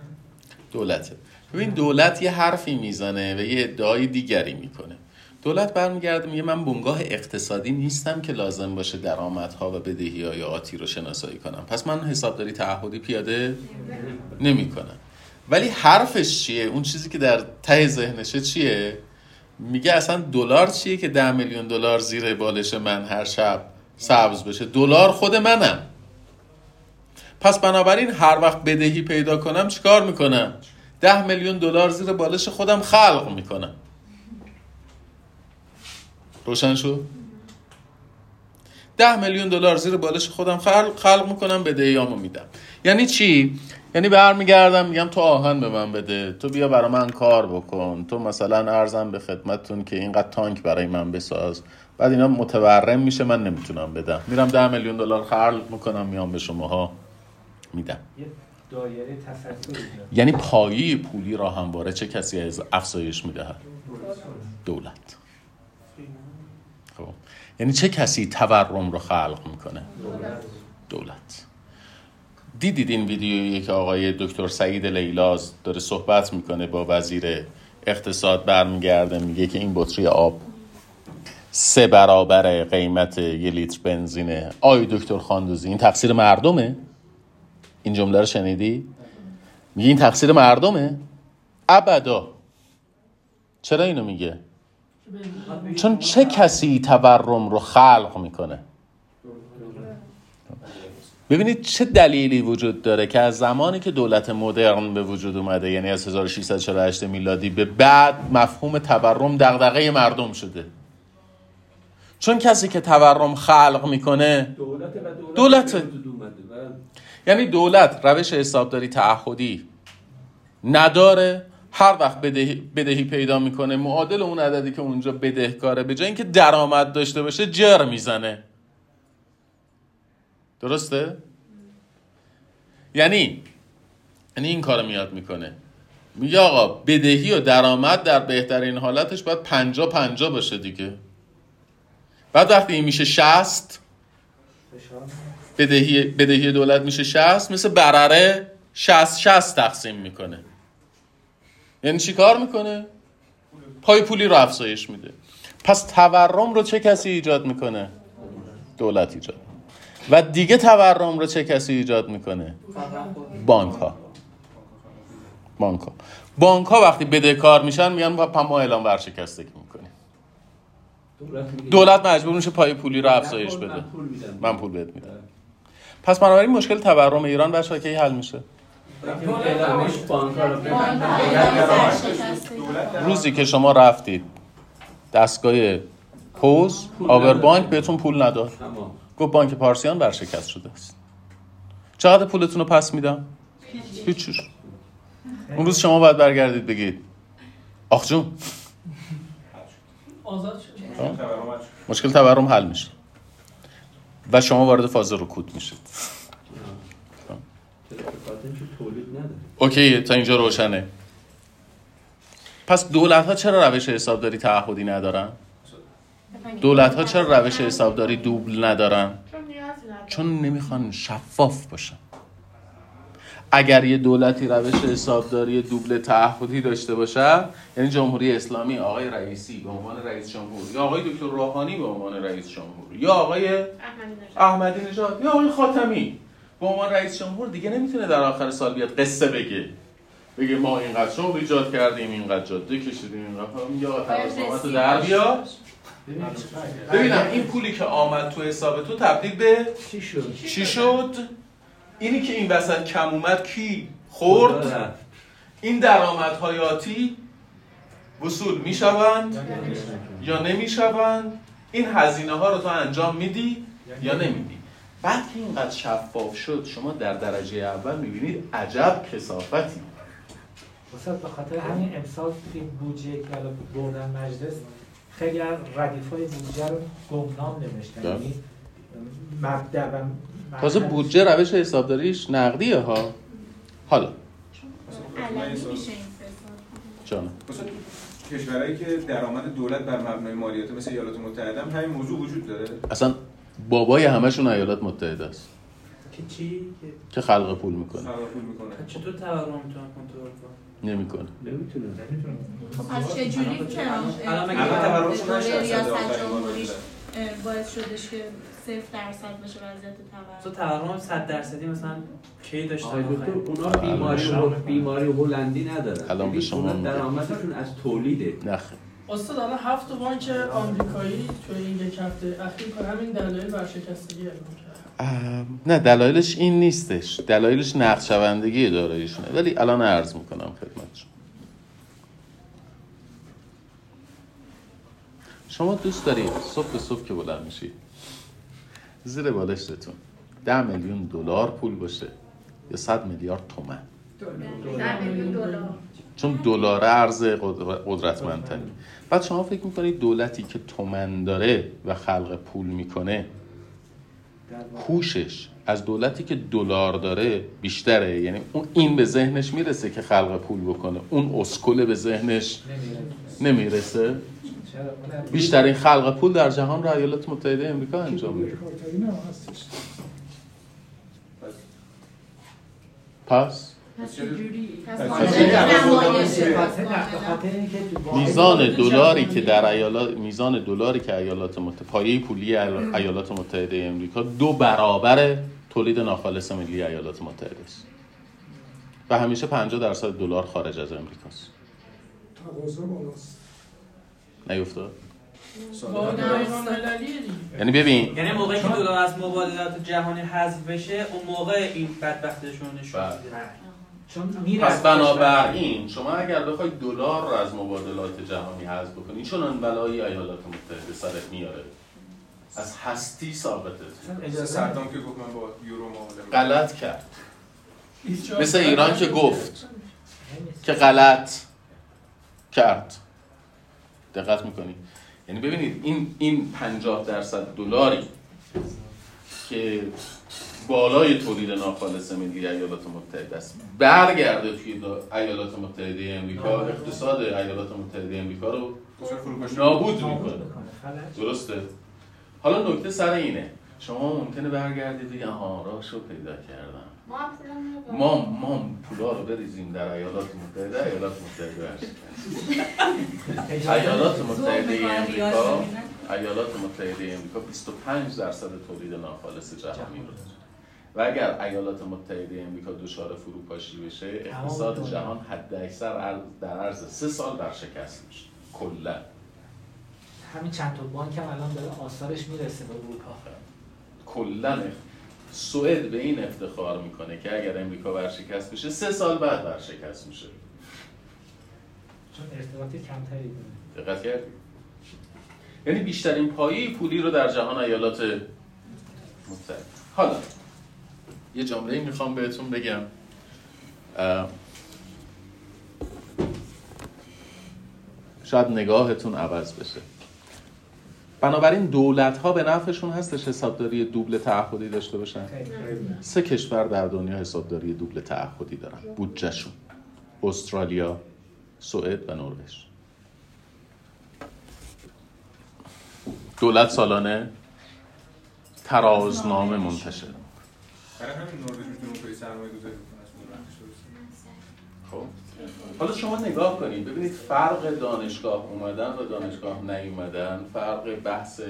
دولته. ببین دولت یه حرفی می‌زنه و یه ادعای دیگری می‌کنه. دولت برمیگرده میگه من بنگاه اقتصادی نیستم که لازم باشه درآمدها و بدهی های آتی رو شناسایی کنم. پس من حسابداری تعهدی پیاده نمی‌کنم. ولی حرفش چیه؟ اون چیزی که در ته ذهنشه چیه؟ میگه اصلا دلار چیه که ده میلیون دلار زیر بالش من هر شب سبز بشه؟ دلار خود منم. پس بنابراین هر وقت بدهی پیدا کنم چیکار می‌کنم؟ ده میلیون دلار زیر بالش خودم خلق می‌کنم. روشن شد؟ ده میلیون دلار زیر بالش خودم خلق, خلق می‌کنم بدهیامو میدم. یعنی چی؟ یعنی برمیگردم میگم تو آهن به من بده تو بیا برای من کار بکن تو مثلا ارزم به خدمتتون که اینقدر تانک برای من بساز. بعد اینا متورم میشه من نمی‌تونم بدم. میرم ده میلیون دلار خلق می‌کنم میام به شماها. میدم. دایره. یعنی پایه پولی را همواره چه کسی از افزایش می‌دهد؟ دولت. خب. یعنی چه کسی تورم رو خلق می‌کنه؟ دولت. دیدید این ویدیویی که آقای دکتر سعید لیلاز داره صحبت می‌کنه با وزیر اقتصاد برمیگرده میگه که این بطری آب سه برابر قیمت یه لیتر بنزینه. آی دکتر خاندوزی این تقصیر مردمه؟ این جمله رو شنیدی؟ میگه این تقصیر مردمه. ابدا. چرا اینو میگه؟ چون چه کسی تورم رو خلق می‌کنه؟ ببینید چه دلیلی وجود داره که از زمانی که دولت مدرن به وجود اومده یعنی از 1648 میلادی به بعد مفهوم تورم دغدغه مردم شده. چون کسی که تورم خلق می‌کنه دولت دولته. یعنی دولت روش حسابداری تعهدی نداره. هر وقت بدهی, بدهی پیدا می‌کنه معادل اون عددی که اونجا بدهکاره به جای اینکه درآمد داشته باشه جر می‌زنه. درسته؟ یعنی یعنی این کار میاد می‌کنه. میگه آقا بدهی و درآمد در بهترین حالتش باید پنجا پنجا باشه دیگه. بعد وقتی این میشه شست بدهی, بدهی دولت میشه 60 مثل برره 60 60 تقسیم می‌کنه یعنی چی کار می‌کنه؟ پای پولی رو افزایش میده پس تورم رو چه کسی ایجاد می‌کنه؟ دولت ایجاد. و دیگه تورم رو چه کسی ایجاد می‌کنه؟ بانک ها بانک ها بانک ها وقتی بدهکار میشن میگن ما اعلام ورشکستگی می‌کنیم دولت مجبور میشه پای پولی رو افزایش بده من پول بهت میدم پس بنابراین مشکل تورم ایران بچه‌ها کی حل میشه. روزی که شما رفتید دستگاه پوز آوربانک بهتون پول نداد. تمام گفت بانک پارسیان برشکست شده است. چقدر پولتون رو پس میدم؟ هیچ اون روز شما باید برگردید بگید آخ جون. مشکل تورم حل میشه. و شما وارد فاز رکود میشید اوکی تا اینجا روشنه پس دولت ها چرا روش حسابداری تعهدی ندارن؟ دولت ها چرا روش حسابداری دوبل ندارن؟ چون نمی‌خوان شفاف باشن اگر یه دولتی روش حسابداری دوبله تعهدی داشته باشه یعنی جمهوری اسلامی آقای رئیسی به عنوان رئیس جمهور یا آقای دکتر روحانی به عنوان رئیس جمهور یا آقای احمدی نژاد احمدی نژاد یا آقای خاتمی به عنوان رئیس جمهور دیگه نمی‌تونه در آخر سال بیاد قصه بگه. بگه ما اینقدر شغل ایجاد کردیم اینقدر جاده کشیدیم اینقدر یا توسط در بیار. ببینم این پولی که آمد تو حساب تو تبدیل به چی شد؟ چی شد؟ اینی که این وسط کم اومد کی؟ خورد این درآمد حیاتی وصول می‌شوند یا نمی‌شوند. این هزینه ها رو تو انجام میدی یا نمیدی. بعد که اینقدر شفاف شد شما در درجه اول می‌بینید عجب کسافتی استاد به خاطر همین امسال توی بودجه که الان بردن مجلس خیلی از ردیف های بودجه رو گمنام نوشتن. بله. یعنی مبدع و تازه بودجه روش حسابداریش نقدیه ها. حالا. مثلا کشورهایی که درآمد دولت بر مبنای مالیات مثل ایالات متحده هم همین موضوع وجود داره. اصلا بابای همشون ایالات متحده است. که چی؟ که خلق پول می‌کنه. خلق پول می‌کنه. چطور تورم می‌تونن کنترل کنن؟ نمی‌کنه. نمی‌تونه. خب پس چجوری که الان مگه تورمش. اه، باعث شدش که صفر درصد بشه وضعیت تو تورم تورم 100 درصدی مثلا کی آقای دکتر آخرین؟ اونا بیماری هل- بیماری هلندی ندارن. الان به شما میگم. درآمدشون از تولیده. نخه استاد الان هفت بانک آمریکایی توی این یک هفته. اخیر همین دلایل ورشکستگی اعلام کرد اه، نه دلایلش این نیستش. دلایلش نقد شوندگی داراییشونه. ولی الان عرض می‌کنم خدمتشون شما دوست دارید صبح به صبح که بلند میشید؟ زیر بالشتون ده میلیون دلار پول باشه یا صد میلیارد تومن. چون دلار ارز قدر- قدرتمندتری بعد شما فکر می‌کنید دولتی که تومن داره و خلق پول می‌کنه هوشش از دولتی که دلار داره بیشتره. یعنی اون این به ذهنش می‌رسه که خلق پول بکنه. اون اسکل به ذهنش نمی‌رسه. بیشترین خلق پول در جهان را ایالات متحده امریکا انجام میده. پس؟ میزان دلاری که در ایالات میزان دلاری که ایالات متحده پایه پولی ایال- ایالات متحده امریکا دو برابر تولید ناخالص ملی ایالات متحده است. و همیشه 50 درصد دلار خارج از امریکاست تقاضا بالاست. نیفتاد. یعنی ببین یعنی موقعی که دلار از مبادلات جهانی حذف بشه اون موقع این بدبختشون نشون بله. میده. چون میره پس بنابراین شما اگر بخوای دلار رو از مبادلات جهانی حذف بکنی چون بلایی ایالات متحده سرت میاره. از هستی ثابته. صدام که گفت من با یورو معامله. غلط کرد. مثل ایران که گفت که غلط کرد. دقت می‌کنید یعنی ببینید این این 50 درصد دلاری که بالای تولید ناخالص ملی ایالات متحده است برگرده توی ایالات متحده امریکا اقتصاد ایالات متحده امریکا رو نابود می‌کنه. درسته. حالا نکته سر اینه. شما ممکنه برگردید بگید آها راهشو پیدا کردم. ما ما پولا رو بریزیم در ایالات متحده ایالات متحده ورشکست ایالات متحده امریکا ایالات متحده امریکا 25 درصد تولید ناخالص جهانی رو داره. و اگر ایالات متحده امریکا دچار فروپاشی بشه اقتصاد جهان حد اکثر در عرض سه سال برشکست میشه. کلا. همین چند تا بانک هم الان داره آثارش می‌رسه به اروپا. کلا. سوئد به این افتخار می‌کنه که اگر امریکا ورشکست بشه سه سال بعد ورشکست میشه. چون ارتباط کمتری داره. دقت کردی؟ یعنی بیشترین پایه پولی رو در جهان ایالات متحده. حالا یه جمله می‌خوام بهتون بگم. شاید نگاهتون عوض بشه. بنابراین دولت ها به نفعشون هستش حسابداری دوبل تعهدی داشته باشن. سه کشور در دنیا حسابداری دوبل تعهدی دارن. بودجهشون. استرالیا سوئد و نروژ. دولت سالانه ترازنامه منتشر. برای همین نروژ می‌تونه سرمایه گذاری. خب. حالا شما نگاه کنید ببینید فرق دانشگاه اومدن و دانشگاه نیومدن فرق بحث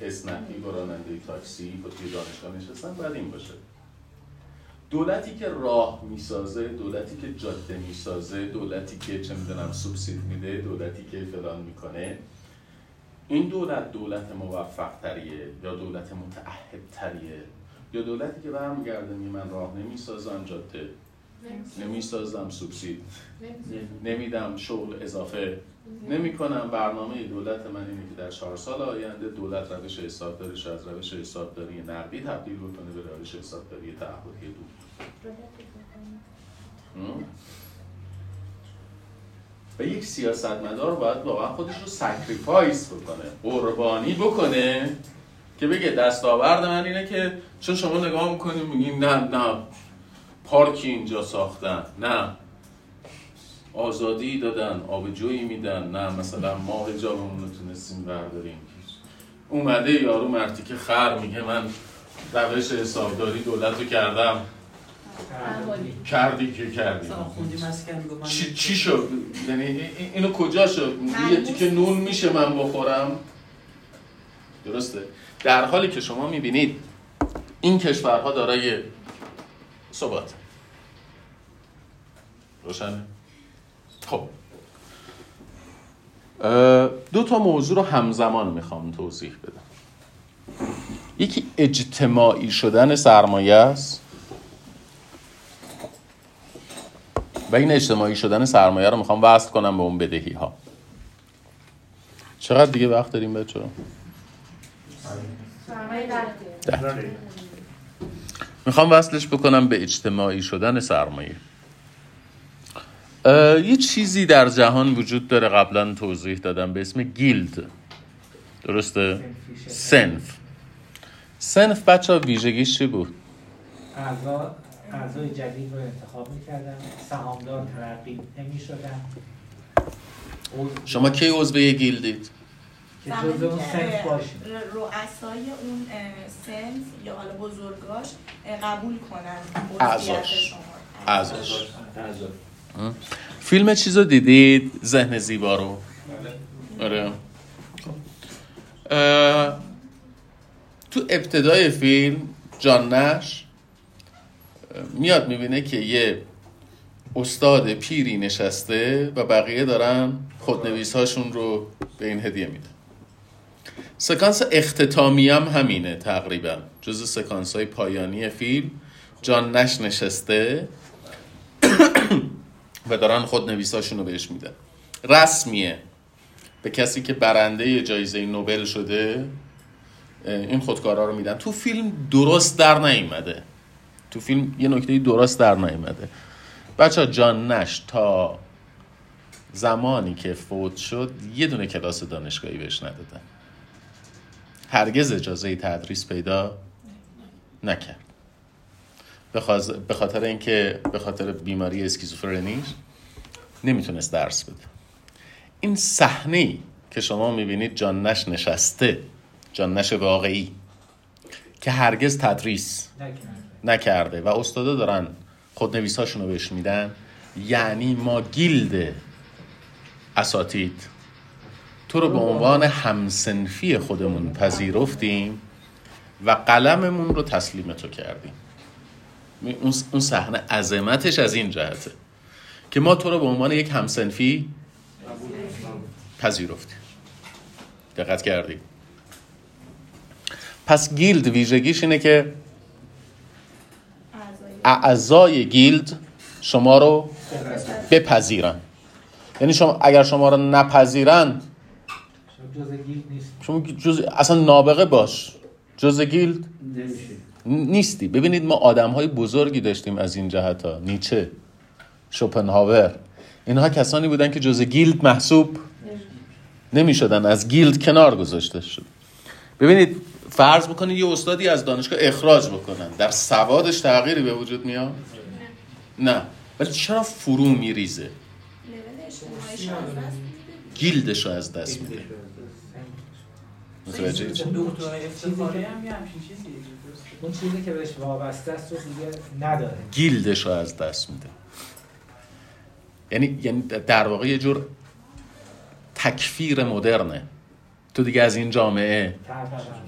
اسنپی با راننده تاکسی با توی دانشگاه نشستن باید این باشه. دولتی که راه می‌سازه دولتی که جاده می‌سازه دولتی که چه می‌دونم سوبسید میده دولتی که فلان می‌کنه این دولت دولت موفق تریه یا دولت متعهد تریه یا دولتی که برمیگرده می من راه نمی‌سازم جاده نمی‌سازم سوبسید. نمیدم شغل اضافه. نمی کنم برنامه دولت من اینه که در چهار سال آینده دولت روش حسابداریش از روش حسابداری نقدی تبدیل بکنه به روش حسابداری تعهدی دو. و یک سیاستمدار باید واقعا خودش رو sacrifice بکنه قربانی بکنه که بگه دستاورد من اینه که چون شما نگاه می‌کنیم میگیم نه نه. پارکی اینجا ساختن نه آزادی دادن آبجویی میدن نه مثلا ما حجابمون رو تونستیم برداریم اومده یارو مرتی که خر میگه من روش حسابداری دولت رو کردم کردی که کردی چی, چی شد؟ یعنی اینو کجا شد؟ یه تیکه نون میشه من بخورم؟ درسته؟ در حالی که شما می‌بینید این کشورها دارای ثبات روشنه؟ خب. دو تا موضوع رو همزمان می‌خوام توضیح بدم. یکی اجتماعی شدن سرمایه است. و این اجتماعی شدن سرمایه رو می‌خوام وصل کنم به اون بدهی ها چقدر دیگه وقت داریم بچه می‌خوام وصلش بکنم به اجتماعی شدن سرمایه. یه چیزی در جهان وجود داره قبلا توضیح دادم به اسم گیلد. درسته؟ سنف. سنف بچه ها ویژگیش چی بود؟ اعضای جدید رو انتخاب می‌کردن سهامدار ترقی نمی شدن شما کی عضو یه گیلدید؟ که اون سنف رؤسای اون سنف یا حالا بزرگاش قبول کنن اعضاش. اعضاش. فیلم چیز رو دیدید؟ ذهن زیبا رو. آره. تو ابتدای فیلم جان نش میاد می‌بینه که یه استاد پیری نشسته و بقیه دارن خودنویس هاشون رو به این هدیه میده سکانس اختتامی هم همینه تقریبا. جز سکانس های پایانی فیلم جان نش نشسته و دارن خود نویساشون رو بهش میدن. رسمیه. به کسی که برنده جایزه نوبل شده این خودکارا رو میدن. تو فیلم درست در نیومده. تو فیلم یه نکته درست در نیومده. بچه جان نش تا زمانی که فوت شد یه دونه کلاس دانشگاهی بهش ندادن. هرگز اجازه تدریس پیدا نکرد. به خاطر اینکه به خاطر بیماری اسکیزوفرنیش نمی‌تونست درس بده. این صحنه که شما می‌بینید جان نش نشسته. جان نش واقعی. که هرگز تدریس نکرده. و استادا دارن خودنویس هاشون رو بهش میدن. یعنی ما گیلد اساتید. تو رو به عنوان همسنفی خودمون پذیرفتیم و قلممون رو تسلیم تو کردیم. اون صحنه عظمتش از این جهته که ما تو رو به عنوان یک همسنفی پذیرفتیم. دقت کردیم پس guild ویژگیش اینه که اعضای guild شما رو بپذیرن. یعنی شما اگر شما رو نپذیرن شما جز اصلا نابغه باش. جز guild نیستی. ببینید ما آدم های بزرگی داشتیم از این جهت ها نیچه شوپنهاور. اینها کسانی بودن که جز guild محسوب نمی شدن از guild کنار گذاشته شد. ببینید فرض بکنید یه استادی از دانشگاه اخراج بکنن. در سوادش تغییری به وجود میاد؟ نه. ولی چرا فرو میریزه؟ guild ش رو از دست میده. متوجه اون چیزی که بهش وابسته است رو دیگه نداره. guild ش رو از دست میده. یعنی یعنی در واقع یه جور تکفیر مدرنه. تو دیگه از این جامعه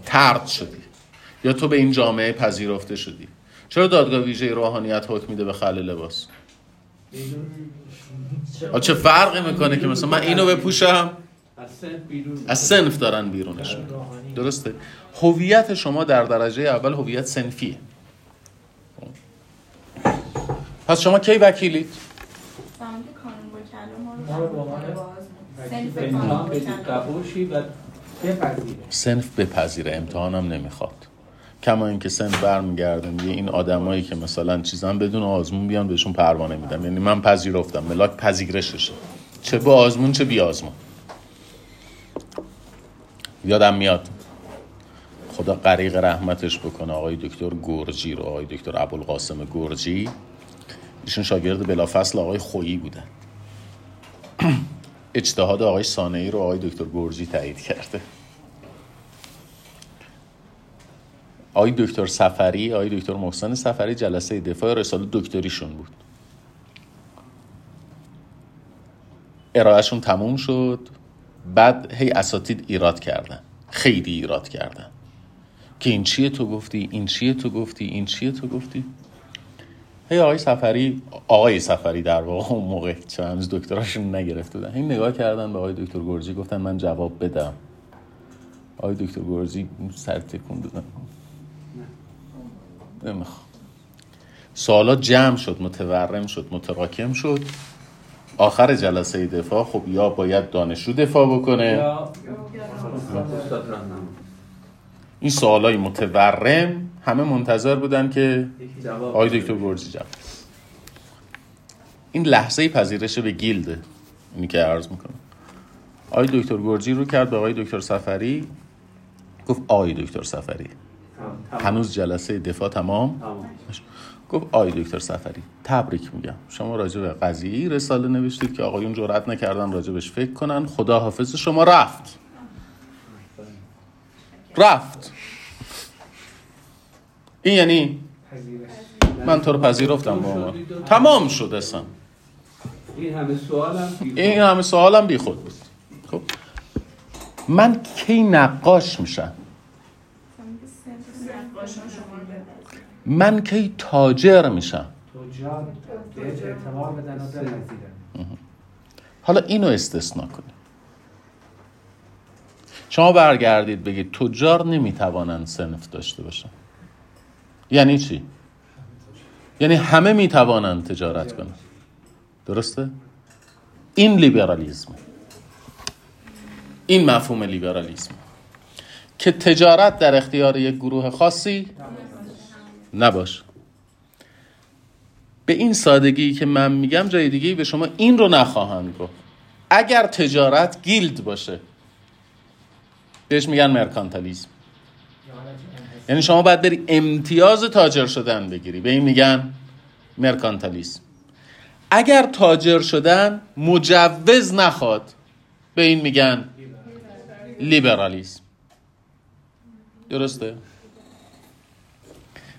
ترد شدی. یا تو به این جامعه پذیرفته شدی. چرا دادگاه ویژه روحانیت حکم میده به خل لباس؟ آ چه فرقی می‌کنه که مثلا من اینو بپوشم؟ از سنف دارن بیرونش. درسته؟ هویت شما در درجه اول هویت سنفیه. پس شما کی وکیلید؟ سنف بپذیره امتحانم نمی‌خواد. کما اینکه سنف برمیگرده میگه این آدمایی که مثلا چیزا بدون آزمون بیان بهشون پروانه میدم یعنی من پذیرفتم ملاک پذیرششه. چه با آزمون چه بی آزمون. یادم میاد خدا غریق رحمتش بکنه. آقای دکتر گرجی رو آقای دکتر ابوالقاسم گرجی ایشون شاگرد بلافصل آقای خویی بودن اجتهاد آقای سانعی رو آقای دکتر گرجی تایید کرده. آقای دکتر سفری آقای دکتر محسن سفری جلسه دفاع رساله دکتریشون بود. ارائهشون تموم شد. بعد هی اساتید ایراد کردن. خیلی ایراد کردن. که این چیه تو گفتی؟ این چیه تو گفتی؟ این چیه تو گفتی؟ هی آقای سفری آقای سفری در واقع اون موقع چون هنوز دکتراشون نگرفته بودن. این نگاه کردن به آقای دکتر گرجی گفتن من جواب بدم. آقای دکتر گرجی سر تکون دادن. نمی‌خوام. سوالا جمع شد متورم شد متراکم شد. آخر جلسه دفاع خب یا باید دانشجو دفاع بکنه؟ این سوالای متورم همه منتظر بودن که آقای دکتر گرجی جواب. این لحظه پذیرش به گیلده اینی که عرض می‌کنم. آقای دکتر گرجی رو کرد به آقای دکتر سفری گفت آقای دکتر سفری. هنوز جلسه دفاع تمام. گفت آقای دکتر سفری تبریک میگم. شما راجع به قضیه رساله نوشتید که آقایون جرأت نکردن راجبش فکر کنن. خدا حافظ شما رفت. رفت. این یعنی من تو رو پذیرفتم با ما تمام شد اصلا این همه سوالم این همه سوالم بی خود بود. خب. من کی نقاش میشم. من کی تاجر میشم؟ حالا اینو استثنا کنید شما برگردید بگید تجار نمی‌توانند سنف داشته باشن. یعنی چی؟ یعنی همه می‌توانند تجارت کنند درسته؟ این لیبرالیزم. این مفهوم لیبرالیزم. که تجارت در اختیار یک گروه خاصی نباشه. به این سادگی که من میگم جای دیگه به شما این رو نخواهند گفت. اگر تجارت گیلد باشه بهش میگن انحصار. یعنی شما باید بری امتیاز تاجر شدن بگیری. به این میگن مرکانتالیسم اگر تاجر شدن مجوز نخواد به این میگن لیبرالیسم درسته؟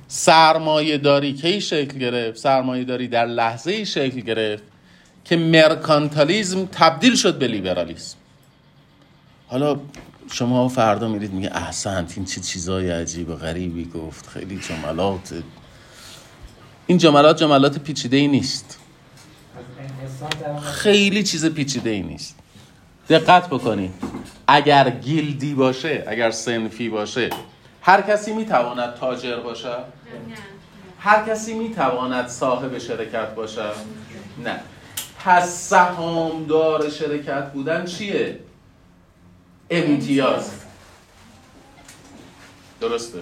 سرمایه داری کی شکل گرفت؟ سرمایه داری در لحظه ای شکل گرفت که مرکانتالیزم تبدیل شد به لیبرالیسم حالا شما فردا میرید میگه احسنت این چه چیزای عجیب و غریبی گفت. خیلی جملات این جملات جملات پیچیده ای نیست. خیلی چیز پیچیده ای نیست. دقت بکنید. اگر گیلدی باشه اگر سنفی باشه هر کسی می‌تواند تاجر باشه؟ هر کسی می‌تواند صاحب شرکت باشه؟ نه. پس سهامدار شرکت بودن چیه؟ امتیاز. درسته.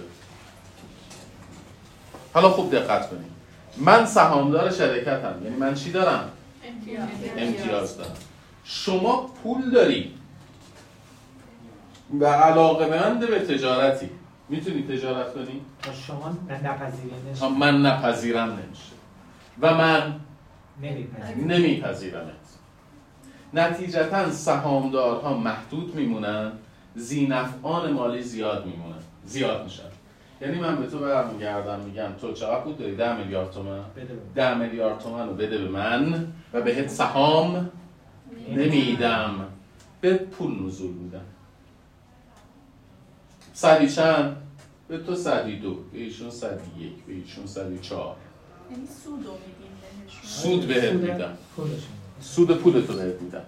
حالا خوب دقت کنید من سهامدار شرکتم. یعنی من چی دارم؟ امتیاز. دارم. شما پول داری. و علاقه به تجارتی. می‌تونی تجارت کنی؟ تا شما نپذیرنش تا من نپذیرم نمیشه. و من نمیپذیرن نمیپذیرمت نتیجتا سهامدارها محدود میمونن زینفعان مالی زیاد میمونن زیاد میشن. یعنی من به تو برمیگردم میگم تو چقدر پول داری؟ ده میلیارد تومن. ده میلیارد تومن رو بده به من و بهت سهام نمیدم. به پول نزول میدم. صدی چند؟ به تو صدی دو به ایشون صدی یک به ایشون صدی چهار. یعنی سود رو میدیم بهشون. سود بهت میدم. سود پولتو بهت میدم.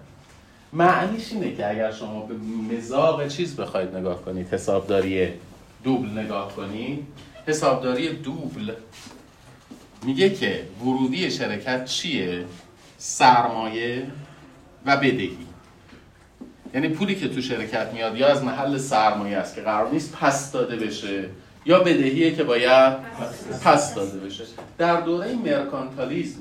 معنیش اینه که اگر شما به مزاق چیز بخواید نگاه کنید حسابداری دوبل نگاه کنید حسابداری دوبل میگه که ورودی شرکت چیه؟ سرمایه و بدهی. یعنی پولی که تو شرکت میاد یا از محل سرمایه است که قرار نیست پس داده بشه یا بدهیه که باید پس داده بشه. در دوره مرکانتالیزم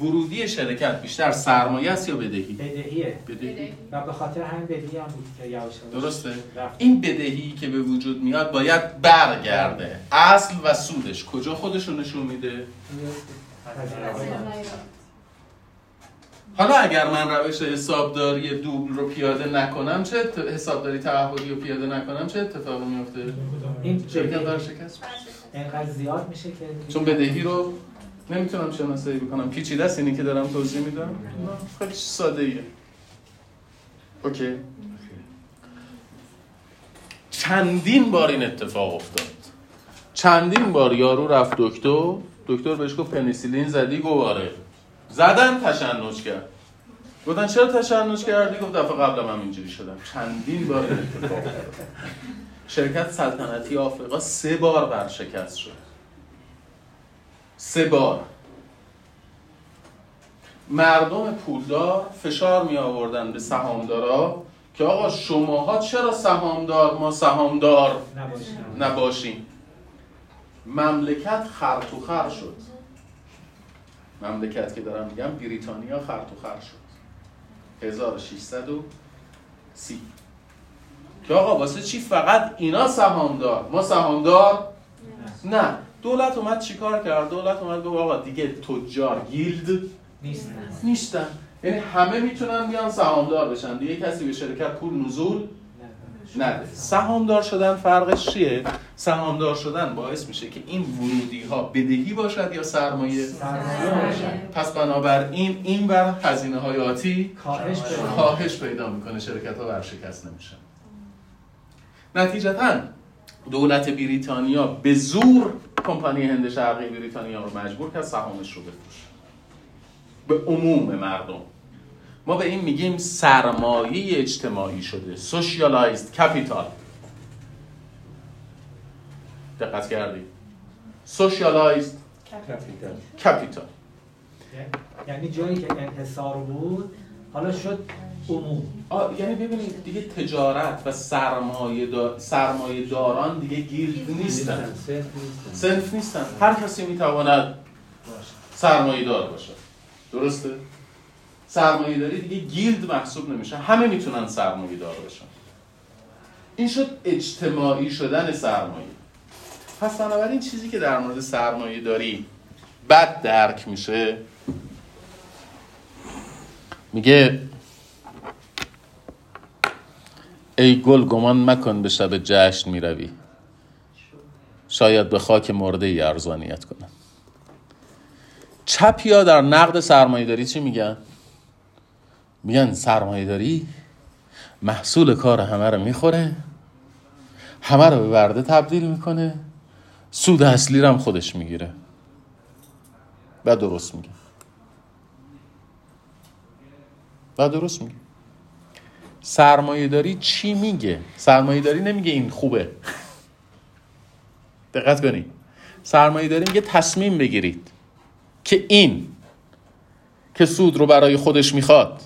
ورودی شرکت بیشتر سرمایه است یا بدهی؟ بدهیه. بدهی. و به خاطر همین بدهی هم بود که یواش درسته. رفت. این بدهی که به وجود میاد باید برگرده. اصل و سودش. کجا خودش رو نشون میده؟ حالا اگر من روش حسابداری دوبل رو پیاده نکنم چه حسابداری تعهدی رو پیاده نکنم چه اتفاقی میفته؟ این شرکت بدهی ورشکست انقدر زیاد میشه که چون بدهی رو نمی‌تونم شناسایی بکنم. پیچیده است؟ اینی که دارم توضیح میدم؟ نه، خیلی ساده ایه اوکی. چندین بار این اتفاق افتاد؟ چندین بار یارو رفت دکتر دکتر بهش گفت پنیسیلین زدی گواره زدن تشنج کرد. گفتن چرا تشنج کردی؟ گفت دفعه قبلم هم اینجوری شدم. چندین بار این اتفاق افتاد. شرکت سلطنتی آفریقا سه بار ورشکست شد. سه بار. مردم پولدار فشار می آوردن به سهامدارا که آقا شماها چرا سهامدار ما سهامدار نباشیم. مملکت خر تو خر شد. مملکت که دارم میگم بریتانیا خر تو خر شد 1630 که آقا واسه چی فقط اینا سهامدار؟ ما سهامدار؟ نه. دولت اومد چیکار کرد؟ دولت اومد گفت آقا دیگه تجار گیلد نیست نیستن. یعنی همه می‌تونن بیان سهامدار بشن. دیگه کسی به شرکت پول نزول نده. سهامدار شدن فرقش چیه؟ سهامدار شدن باعث میشه که این ورودی ها بدهی باشد یا سرمایه؟ سرمایه پس بنابراین این بر هزینه های آتی کاهش پیدا می‌کنه. شرکت ها ورشکست نمیشن. نتیجتا دولت بریتانیا به زور کمپانی هند شرقی بریتانیا رو مجبور کرد سهامش رو بفروشه. به عموم مردم. ما به این میگیم سرمایه اجتماعی شده. socialized capital دقت کردی؟ socialized capital یعنی جایی که انحصار بود حالا شد عموم یعنی ببینید دیگه تجارت و سرمایه, دا... سرمایه داران دیگه guild نیستن. صنف نیستن. هر کسی می‌تواند سرمایه دار باشه. درسته؟ سرمایه داری دیگه گیلد محسوب نمیشه. همه می‌تونن سرمایه دار باشن این شد اجتماعی شدن سرمایه. پس بنابراین چیزی که در مورد سرمایه داری بد درک میشه. میگه ای گل گمان مکن به شب جشن می‌روی. شاید به خاک مرده ای ارزانیت کنم. چپیا در نقد سرمایه داری چی میگن؟ میگن سرمایه داری محصول کار همه رو می‌خوره همه رو به ورده تبدیل می‌کنه سود اصلی رو هم خودش می‌گیره. و درست میگه. و درست میگه. سرمایه داری چی میگه؟ سرمایه داری نمیگه این خوبه. دقت کنید سرمایه داری میگه تصمیم بگیرید که این که سود رو برای خودش می‌خواد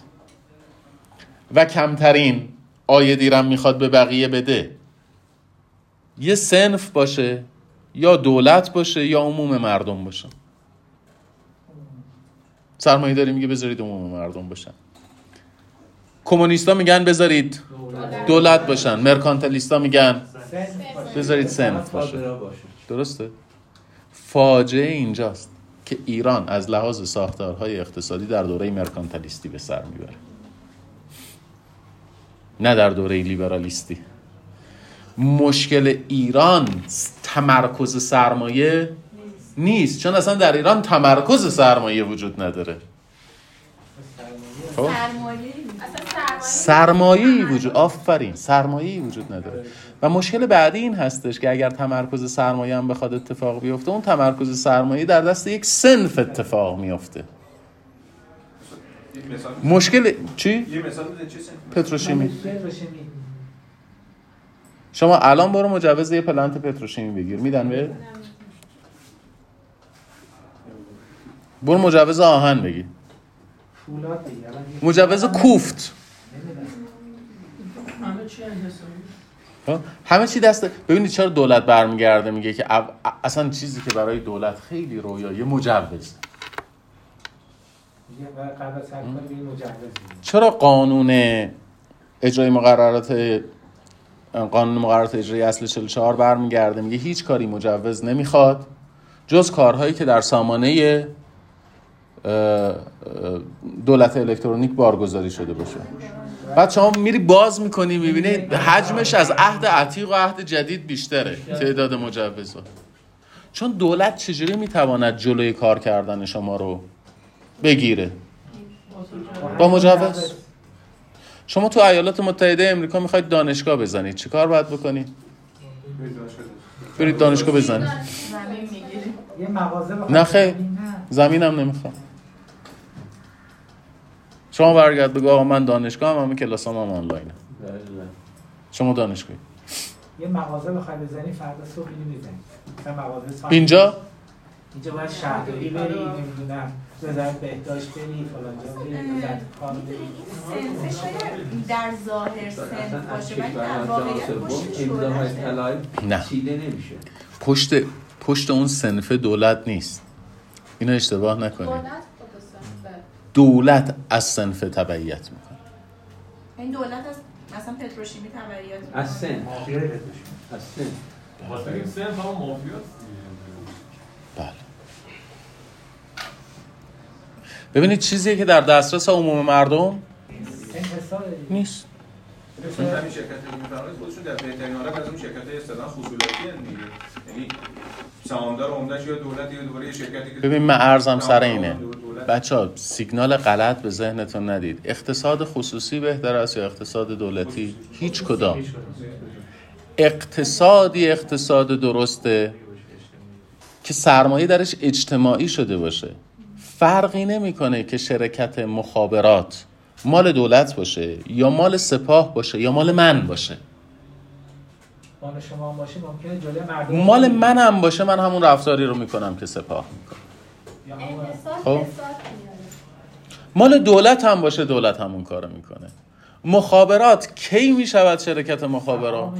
و کمترین آیدی رم می‌خواد به بقیه بده یه سنف باشه یا دولت باشه یا عموم مردم باشه. سرمایه داری میگه بذارید عموم مردم باشن. کمونیستا میگن بذارید دولت باشن. مرکانتلیستا میگن بذارید سنف باشه. درسته؟ فاجعه اینجاست که ایران از لحاظ ساختارهای اقتصادی در دوره مرکانتلیستی به سر می‌بره. نه در دوره لیبرالیستی. مشکل ایران تمرکز سرمایه نیست. چون اصلا در ایران تمرکز سرمایه وجود نداره. خب؟ سرمایه سرمایه وجود آفرین سرمایه وجود نداره. و مشکل بعدی این هستش که اگر تمرکز سرمایه هم بخواد اتفاق بیفته اون تمرکز سرمایه در دست یک سنف اتفاق میفته. مشکل چی؟ پتروشیمی. شما الان برو مجوز یه پلنت پتروشیمی بگیر. میدن به؟ برو مجوز آهن بگیر. مجوز کوفت. همه چی؟ همه دست ببینید چرا دولت برمیگرده میگه که اصلا چیزی که برای دولت خیلی رویایی مجوز. چرا قانون اجرای مقررات قانون مقررات اجرایی اصل 44 برمیگرده میگه هیچ کاری مجوز نمی‌خواد جز کارهایی که در سامانه دولت الکترونیک بارگذاری شده باشه بعد شما میری باز می‌کنی می‌بینی حجمش از عهد عتیق و عهد جدید بیشتره تعداد مجوزها. چون دولت چجوری می‌تواند جلوی کار کردن شما رو بگیره؟ با مجوز. شما تو ایالات متحده امریکا می‌خواید دانشگاه بزنید. چیکار باید بکنید برید دانشگاه بزنید. زمین می‌گیری یه مغازه بخواد نه نه. زمینم نمی‌خوام. شما برگرد بگو آقا من دانشگاه هم همه کلاسام هم آنلاینه. شما دانشگاهی. یه مغازه بخوای بزنی فردا صبح می‌زنی. اینجا؟ اینجا باید شهرداری بری نمی‌دونم وزارت بهداشت بری فلان جا بری وزارت کار بری. سنفه شاید در ظاهر سنف باشه ولی در واقعیت نمیشه. پشت پشت اون سنف دولت نیست. اینو اشتباه نکنید. دولت از سنف تبعیت می‌کنه این دولت از مثلا پتروشیمی تبعیت می‌کنه. از سن مافیای بهداشت. از سن دیگه. بله ببینید چیزیه که در دسترس عموم مردم. نیست چون همین شرکت میفرمایید خودشون در بهترین حالت از اون شرکت های اصطلاحا هستند دیگه. یعنی سهامدار عمدهش یا دولت یا دوباره شرکتی که ببین من ارزم سر اینه. بچه ها سیگنال غلط به ذهنتون ندید. اقتصاد خصوصی بهتر است یا اقتصاد دولتی؟ هیچ کدام. اقتصادی اقتصاد درسته که سرمایه درش اجتماعی شده باشه. فرقی نمی‌کنه که شرکت مخابرات مال دولت باشه یا مال سپاه باشه یا مال من باشه. مال شما هم باشه ممکنه جلوی مردم مال منم باشه من همون رفتاری رو می‌کنم که سپاه می‌کنه. خب. مال دولت هم باشه دولت همون کارو می‌کنه. مخابرات کی می‌شود شرکت مخابرات؟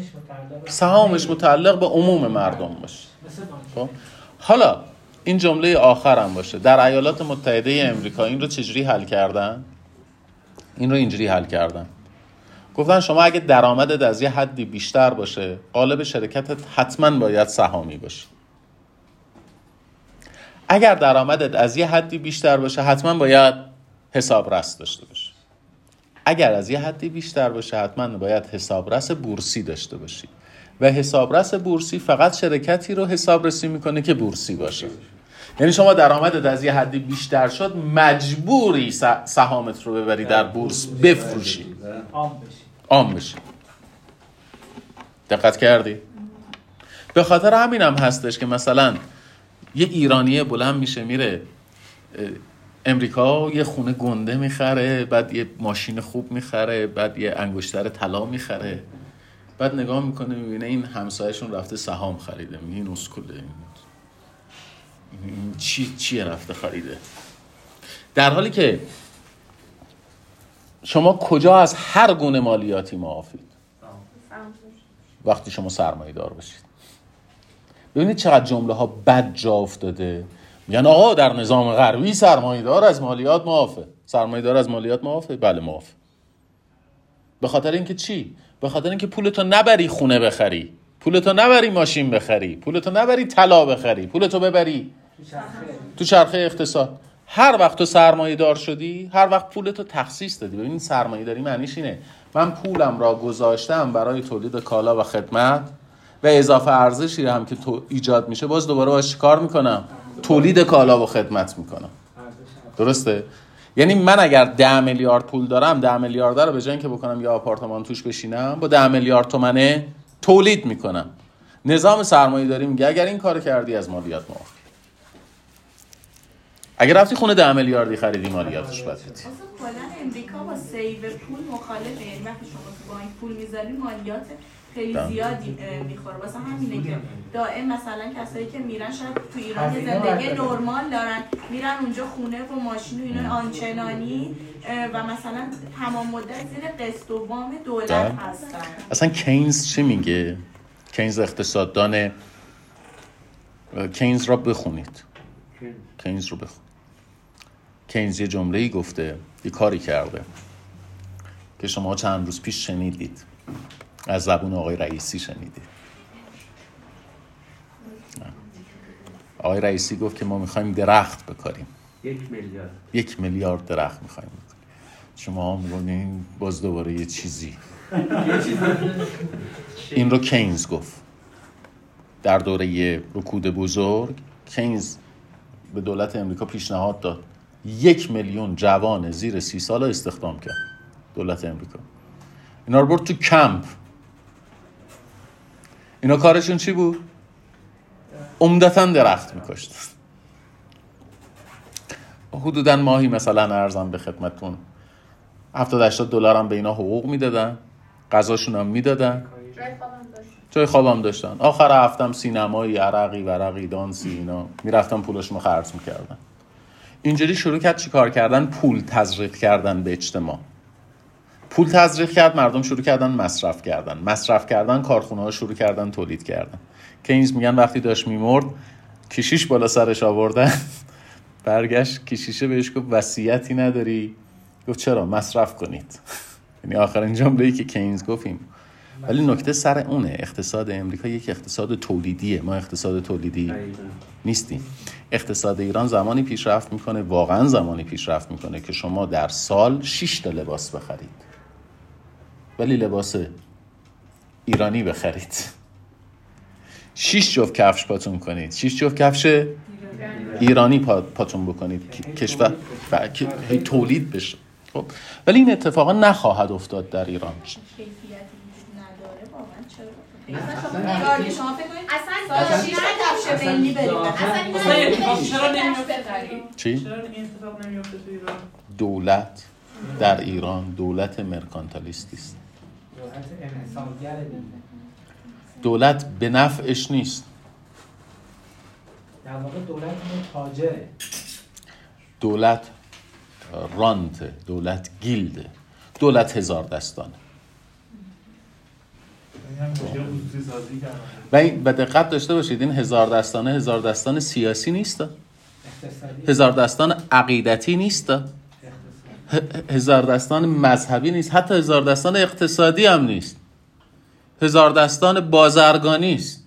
سهامش متعلق به- عموم مردم باشه. خب. حالا این جمله آخر هم باشه. در ایالات متحده امریکا این رو چجوری حل کردن؟ این رو اینجوری حل کردن. گفتن شما اگه درآمدت از یه حدی بیشتر باشه قالب شرکتت حتما باید سهامی باشه. اگر درآمدت از یه حدی بیشتر باشه حتما باید حسابرس داشته باشه اگر از یه حدی بیشتر باشه حتما باید حسابرس بورسی داشته باشی. و حسابرس بورسی فقط شرکتی رو حسابرسی می‌کنه که بورسی باشه. یعنی شما درآمدت از یه حدی بیشتر شد مجبوری سهامت رو ببری در بورس بفروشی. عام بشه دقت کردی؟ به خاطر همین هم هستش که مثلا یه ایرانی بلند میشه میره امریکا یه خونه گنده می‌خره بعد یه ماشین خوب می‌خره بعد یه انگشتر طلا می‌خره. بعد نگاه می‌کنه می‌بینه این همسایهشون رفته سهام خریده میگه این اسکوله چی چیه رفته خریده؟ در حالی که شما کجا از هر گونه مالیاتی معافید وقتی شما سرمایه دار باشید ببینید چقدر جمله ها بد جا افتاده. میگن آقا در نظام غربی سرمایه دار از مالیات معافه سرمایه دار از مالیات معافه بله معافه به خاطر اینکه چی؟ به خاطر اینکه پولتو نبری خونه بخری. پولتو نبری ماشین بخری. پولتو نبری طلا بخری. پولتو ببری. تو چرخه. تو اقتصاد. هر وقت تو سرمایه دار شدی هر وقت پولتو تخصیص دادی. ببین سرمایه داری معنیش اینه. من پولم را گذاشتم برای تولید کالا و خدمت و اضافه ارزشی هم که تو ایجاد میشه باز دوباره باش کار می‌کنم؟ تولید کالا و خدمت می‌کنم. درسته؟ یعنی من اگر ده میلیارد پول دارم ده میلیارد رو به جای که بکنم یا آپارتمان توش بشینم با ده میلیارد تومنه تولید می‌کنم. نظام سرمایه داری میگه اگر این کار کردی از مالیات معاف اگر رفتی خونه ده میلیاردی خریدی مالیاتش باید بدی اصلا کلا امریکا با سیو پول مخالفه یعنی وقتی شما تو بانک پول می‌ذاری مالیات خیلی. زیادی می‌خوره. واسه همینه که دائم مثلا کسایی که میرن شاید تو ایران یه زندگی. نرمال دارن میرن اونجا خونه و ماشین و اینا آنچنانی و مثلا تمام مدت زیر قسط و وام دولت. هستن. اصلا کینز چی میگه؟ کینز اقتصاددان کینز را بخونید. کینز. رو بخون کینز یه جمله ای گفته یه کاری کرده که شما چند روز پیش شنیدید. از زبون آقای رئیسی شنیدید. آقای رئیسی گفت که ما می‌خوایم درخت بکاریم. یک میلیارد. یک میلیارد درخت می‌خوایم شما میگونین باز دوباره یه چیزی. این رو کینز گفت. در دوره رکود بزرگ کینز به دولت امریکا پیشنهاد داد. یک میلیون جوان زیر سی سال استخدام کرد. دولت امریکا. اینا رو برد تو کمپ. اینا کارشون چی بود؟ عمدتا درخت میکشت حدودا ماهی مثلا ارزم به خدمتتون. 70 80 دلار هم به اینا حقوق می‌دادن. غذاشون هم می‌دادن. جای خوابم داشتن. آخر هفتم سینمایی عرقی ورقی دانسی اینا. می‌رفتم پولشون رو خرج می‌کردن. اینجوری شروع کرد چیکار کردن؟ پول تزریق کردن به اجتماع. پول تزریق کرد مردم شروع کردن مصرف کردن. مصرف کردن کارخونه ها شروع کردن تولید کردن. کینز میگن وقتی داشت میمرد کشیش بالا سرش آوردن. برگشت کشیشه بهش گفت وصیتی نداری. گفت چرا؟ مصرف کنید. یعنی آخرین جمله ای که کینز گفتیم. ولی نکته سر اونه. اقتصاد امریکا یک اقتصاد تولیدیه. ما اقتصاد تولیدی نیستیم. اقتصاد ایران زمانی پیشرفت می‌کنه واقعا زمانی پیشرفت می‌کنه که شما در سال 6 تا لباس بخرید. ولی لباس ایرانی بخرید. 6 جفت کفش پاتون کنید. 6 جفت کفش ایرانی پا- پاتون بکنید. کشور تولید بشه. خب. ولی این اتفاقا نخواهد افتاد در ایران کیفیتی وجود نداره واقعا چرا اصلا مثلا شما شما نگاه- شما فکر کنید اصلا کفش برید اصلا اصلا این اتفاق چرا نمیفته بخری چی؟ چرا این اتفاق نمیفته تو ایران؟ دولت در ایران دولت مرکانتالیستی است دولت انحصارگر دولت به نفعش نیست. در واقع دولت اون تاجره. دولت رانت دولت گیلده دولت هزار دستانه. این و دقت داشته باشید این هزار دستانه هزار دستان سیاسی نیست هزار دستان عقیدتی نیست هزار دستان مذهبی نیست. حتی هزار دستان اقتصادی هم نیست. هزار دستان بازرگانی است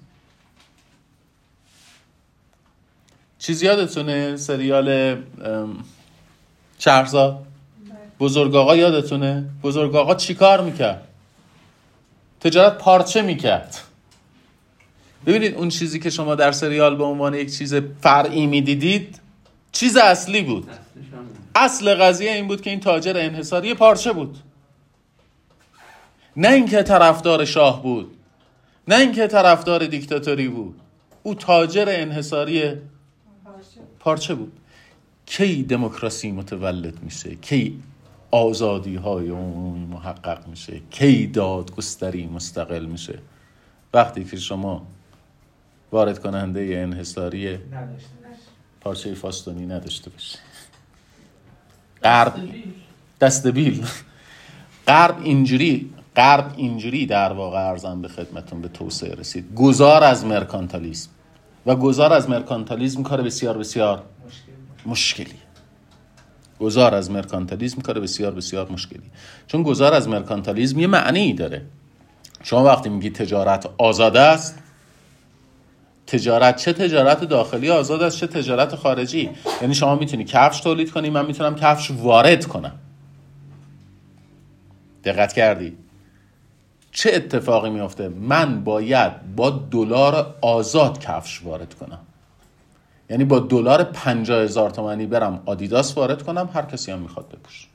چیز یادتونه سریال ام، شهرزاد؟ بزرگ آقا یادتونه؟ بزرگ آقا چی کار می‌کرد؟ تجارت پارچه می‌کرد. ببینید اون چیزی که شما در سریال به عنوان یک چیز فرعی می‌دیدید چیز اصلی بود. اصل قضیه این بود که این تاجر انحصاری پارچه بود. نه اینکه طرفدار شاه بود نه اینکه طرفدار دیکتاتوری بود. او تاجر انحصاری پارچه بود. کی دموکراسی متولد میشه؟ کی آزادی های عمومی محقق میشه. کی دادگستری مستقل میشه. وقتی که شما وارد کننده انحصاری. پارچه فاستونی نداشته باشه غرب دستبیل غرب اینجوری غرب اینجوری در واقع ارزم به خدمتون به توسعه رسید. گذار از مرکانتالیسم. و گذار از مرکانتالیسم کار بسیار بسیار مشکلی. گذار از مرکانتالیسم کار بسیار بسیار مشکلی. چون گذار از مرکانتالیسم یه معنی داره. شما وقتی میگی تجارت آزاد است تجارت چه تجارت داخلی آزاد است چه تجارت خارجی. یعنی شما می‌تونی کفش تولید کنی من می‌تونم کفش وارد کنم. دقت کردی؟ چه اتفاقی میفته من باید با دلار آزاد کفش وارد کنم. یعنی با دلار پنجاه هزار تومنی برم آدیداس وارد کنم هر کسی هم می‌خواد میشه.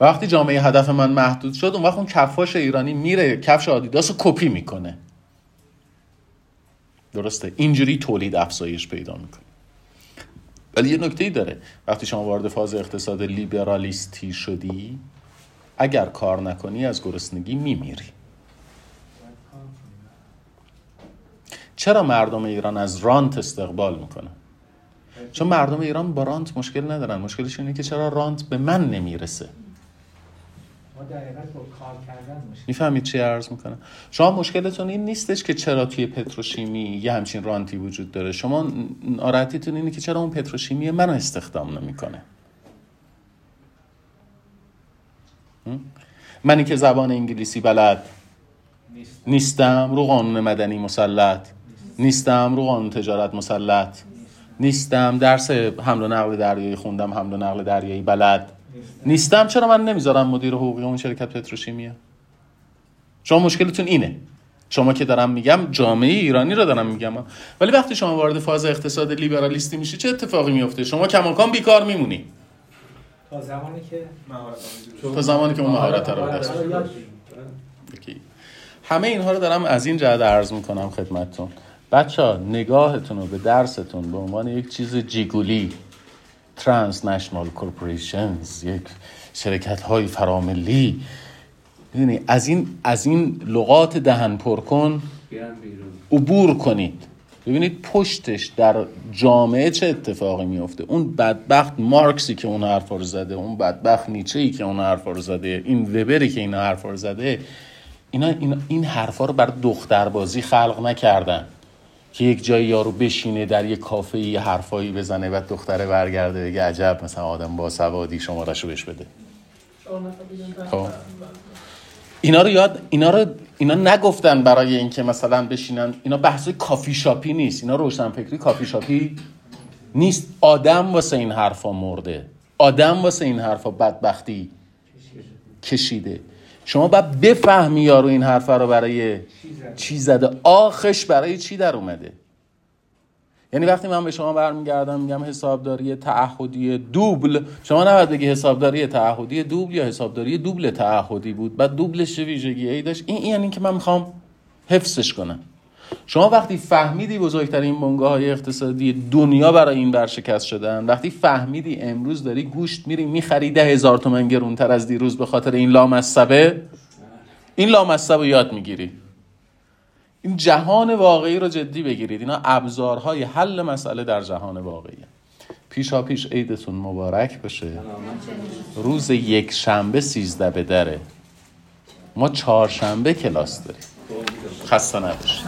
وقتی جامعه هدف من محدود شد اون وقت اون کفاش ایرانی میره کفش آدیداس رو کپی می‌کنه. درسته؟ اینجوری تولید افزایش پیدا می‌کنه. ولی یه نکته ای داره. وقتی شما وارد فاز اقتصاد لیبرالیستی شدی اگر کار نکنی از گرسنگی میمیری. چرا مردم ایران از رانت استقبال می‌کنن؟ چون مردم ایران با رانت مشکل ندارن. مشکلش اینه که چرا رانت به من نمی‌رسه؟ می‌فهمید چی عرض می‌کنم؟ شما مشکلتون این نیستش که چرا توی پتروشیمی یه همچین رانتی وجود داره. شما ناراحتیتون اینه که چرا اون پتروشیمی منو استخدام نمی‌کنه. منی که زبان انگلیسی بلد. نیستم. رو قانون مدنی مسلط. نیستم. رو قانون تجارت مسلط. نیستم. درس حمل و نقل دریایی خوندم حمل و نقل دریایی بلد. نیستم؟ چرا من نمی‌ذارم مدیر حقوقی اون شرکت پتروشیمیه؟ شما مشکلتون اینه. شما که دارم میگم جامعه ایرانی رو دارم میگم. ولی وقتی شما وارد فاز اقتصاد لیبرالیستی میشی چه اتفاقی میفته؟ شما کماکان بیکار میمونی. تا زمانی که تا زمانی که اون مهارت رو به دست. Okay. همه اینها رو دارم از این جهت عرض می‌کنم خدمتتون. بچه ها نگاهتون رو به درستون به عنوان یک چیز جیگولی transnational corporations یک شرکت های فراملی. می‌دونی از این از این لغات دهن پر کن عبور کنید. ببینید پشتش در جامعه چه اتفاقی میفته اون بدبخت مارکسی که اون حرفا رو زده اون بدبخت نیچه ای که اون حرفا رو زده این وبری که این حرفا رو زده اینا, اینا این حرفا رو برای دختربازی خلق نکردن که یک جایی یارو بشینه در یک کافه یه حرفایی بزنه و دختره برگرده بگه عجب مثلا آدم با سوادی شمارشو بهش بده. خب. اینا رو یاد اینا رو اینا نگفتن برای اینکه مثلا بشینن. اینا بحث کافی شاپی نیست. اینا روشنفکری کافی شاپی نیست. آدم واسه این حرفا مرده. آدم واسه این حرفا بدبختی کشیده. شما باید بفهمی یارو این حرفا رو برای چی زده. آخش برای چی در اومده؟ یعنی وقتی من به شما برمیگردم میگم حسابداری تعهدی دوبل. شما نباید بگی حسابداری تعهدی دوبل یا حسابداری دوبل تعهدی بود. بعد دوبلش چه ویژگی ای داشت؟ این یعنی که من می‌خوام حفظش کنم. شما وقتی فهمیدی بزرگترین بنگاه های اقتصادی دنیا برای این ورشکست شدن وقتی فهمیدی امروز داری گوشت میری می‌خری ده هزار تومن گرونتر از دیروز به خاطر این لامصبه این لامصب رو یاد می‌گیری. این جهان واقعی رو جدی بگیرید. اینا ابزارهای حل مسئله در جهان واقعی پیشا پیش عیدتون مبارک بشه روز یک شنبه سیزده به دره. ما چهارشنبه کلاس داریم. خسته نباشید.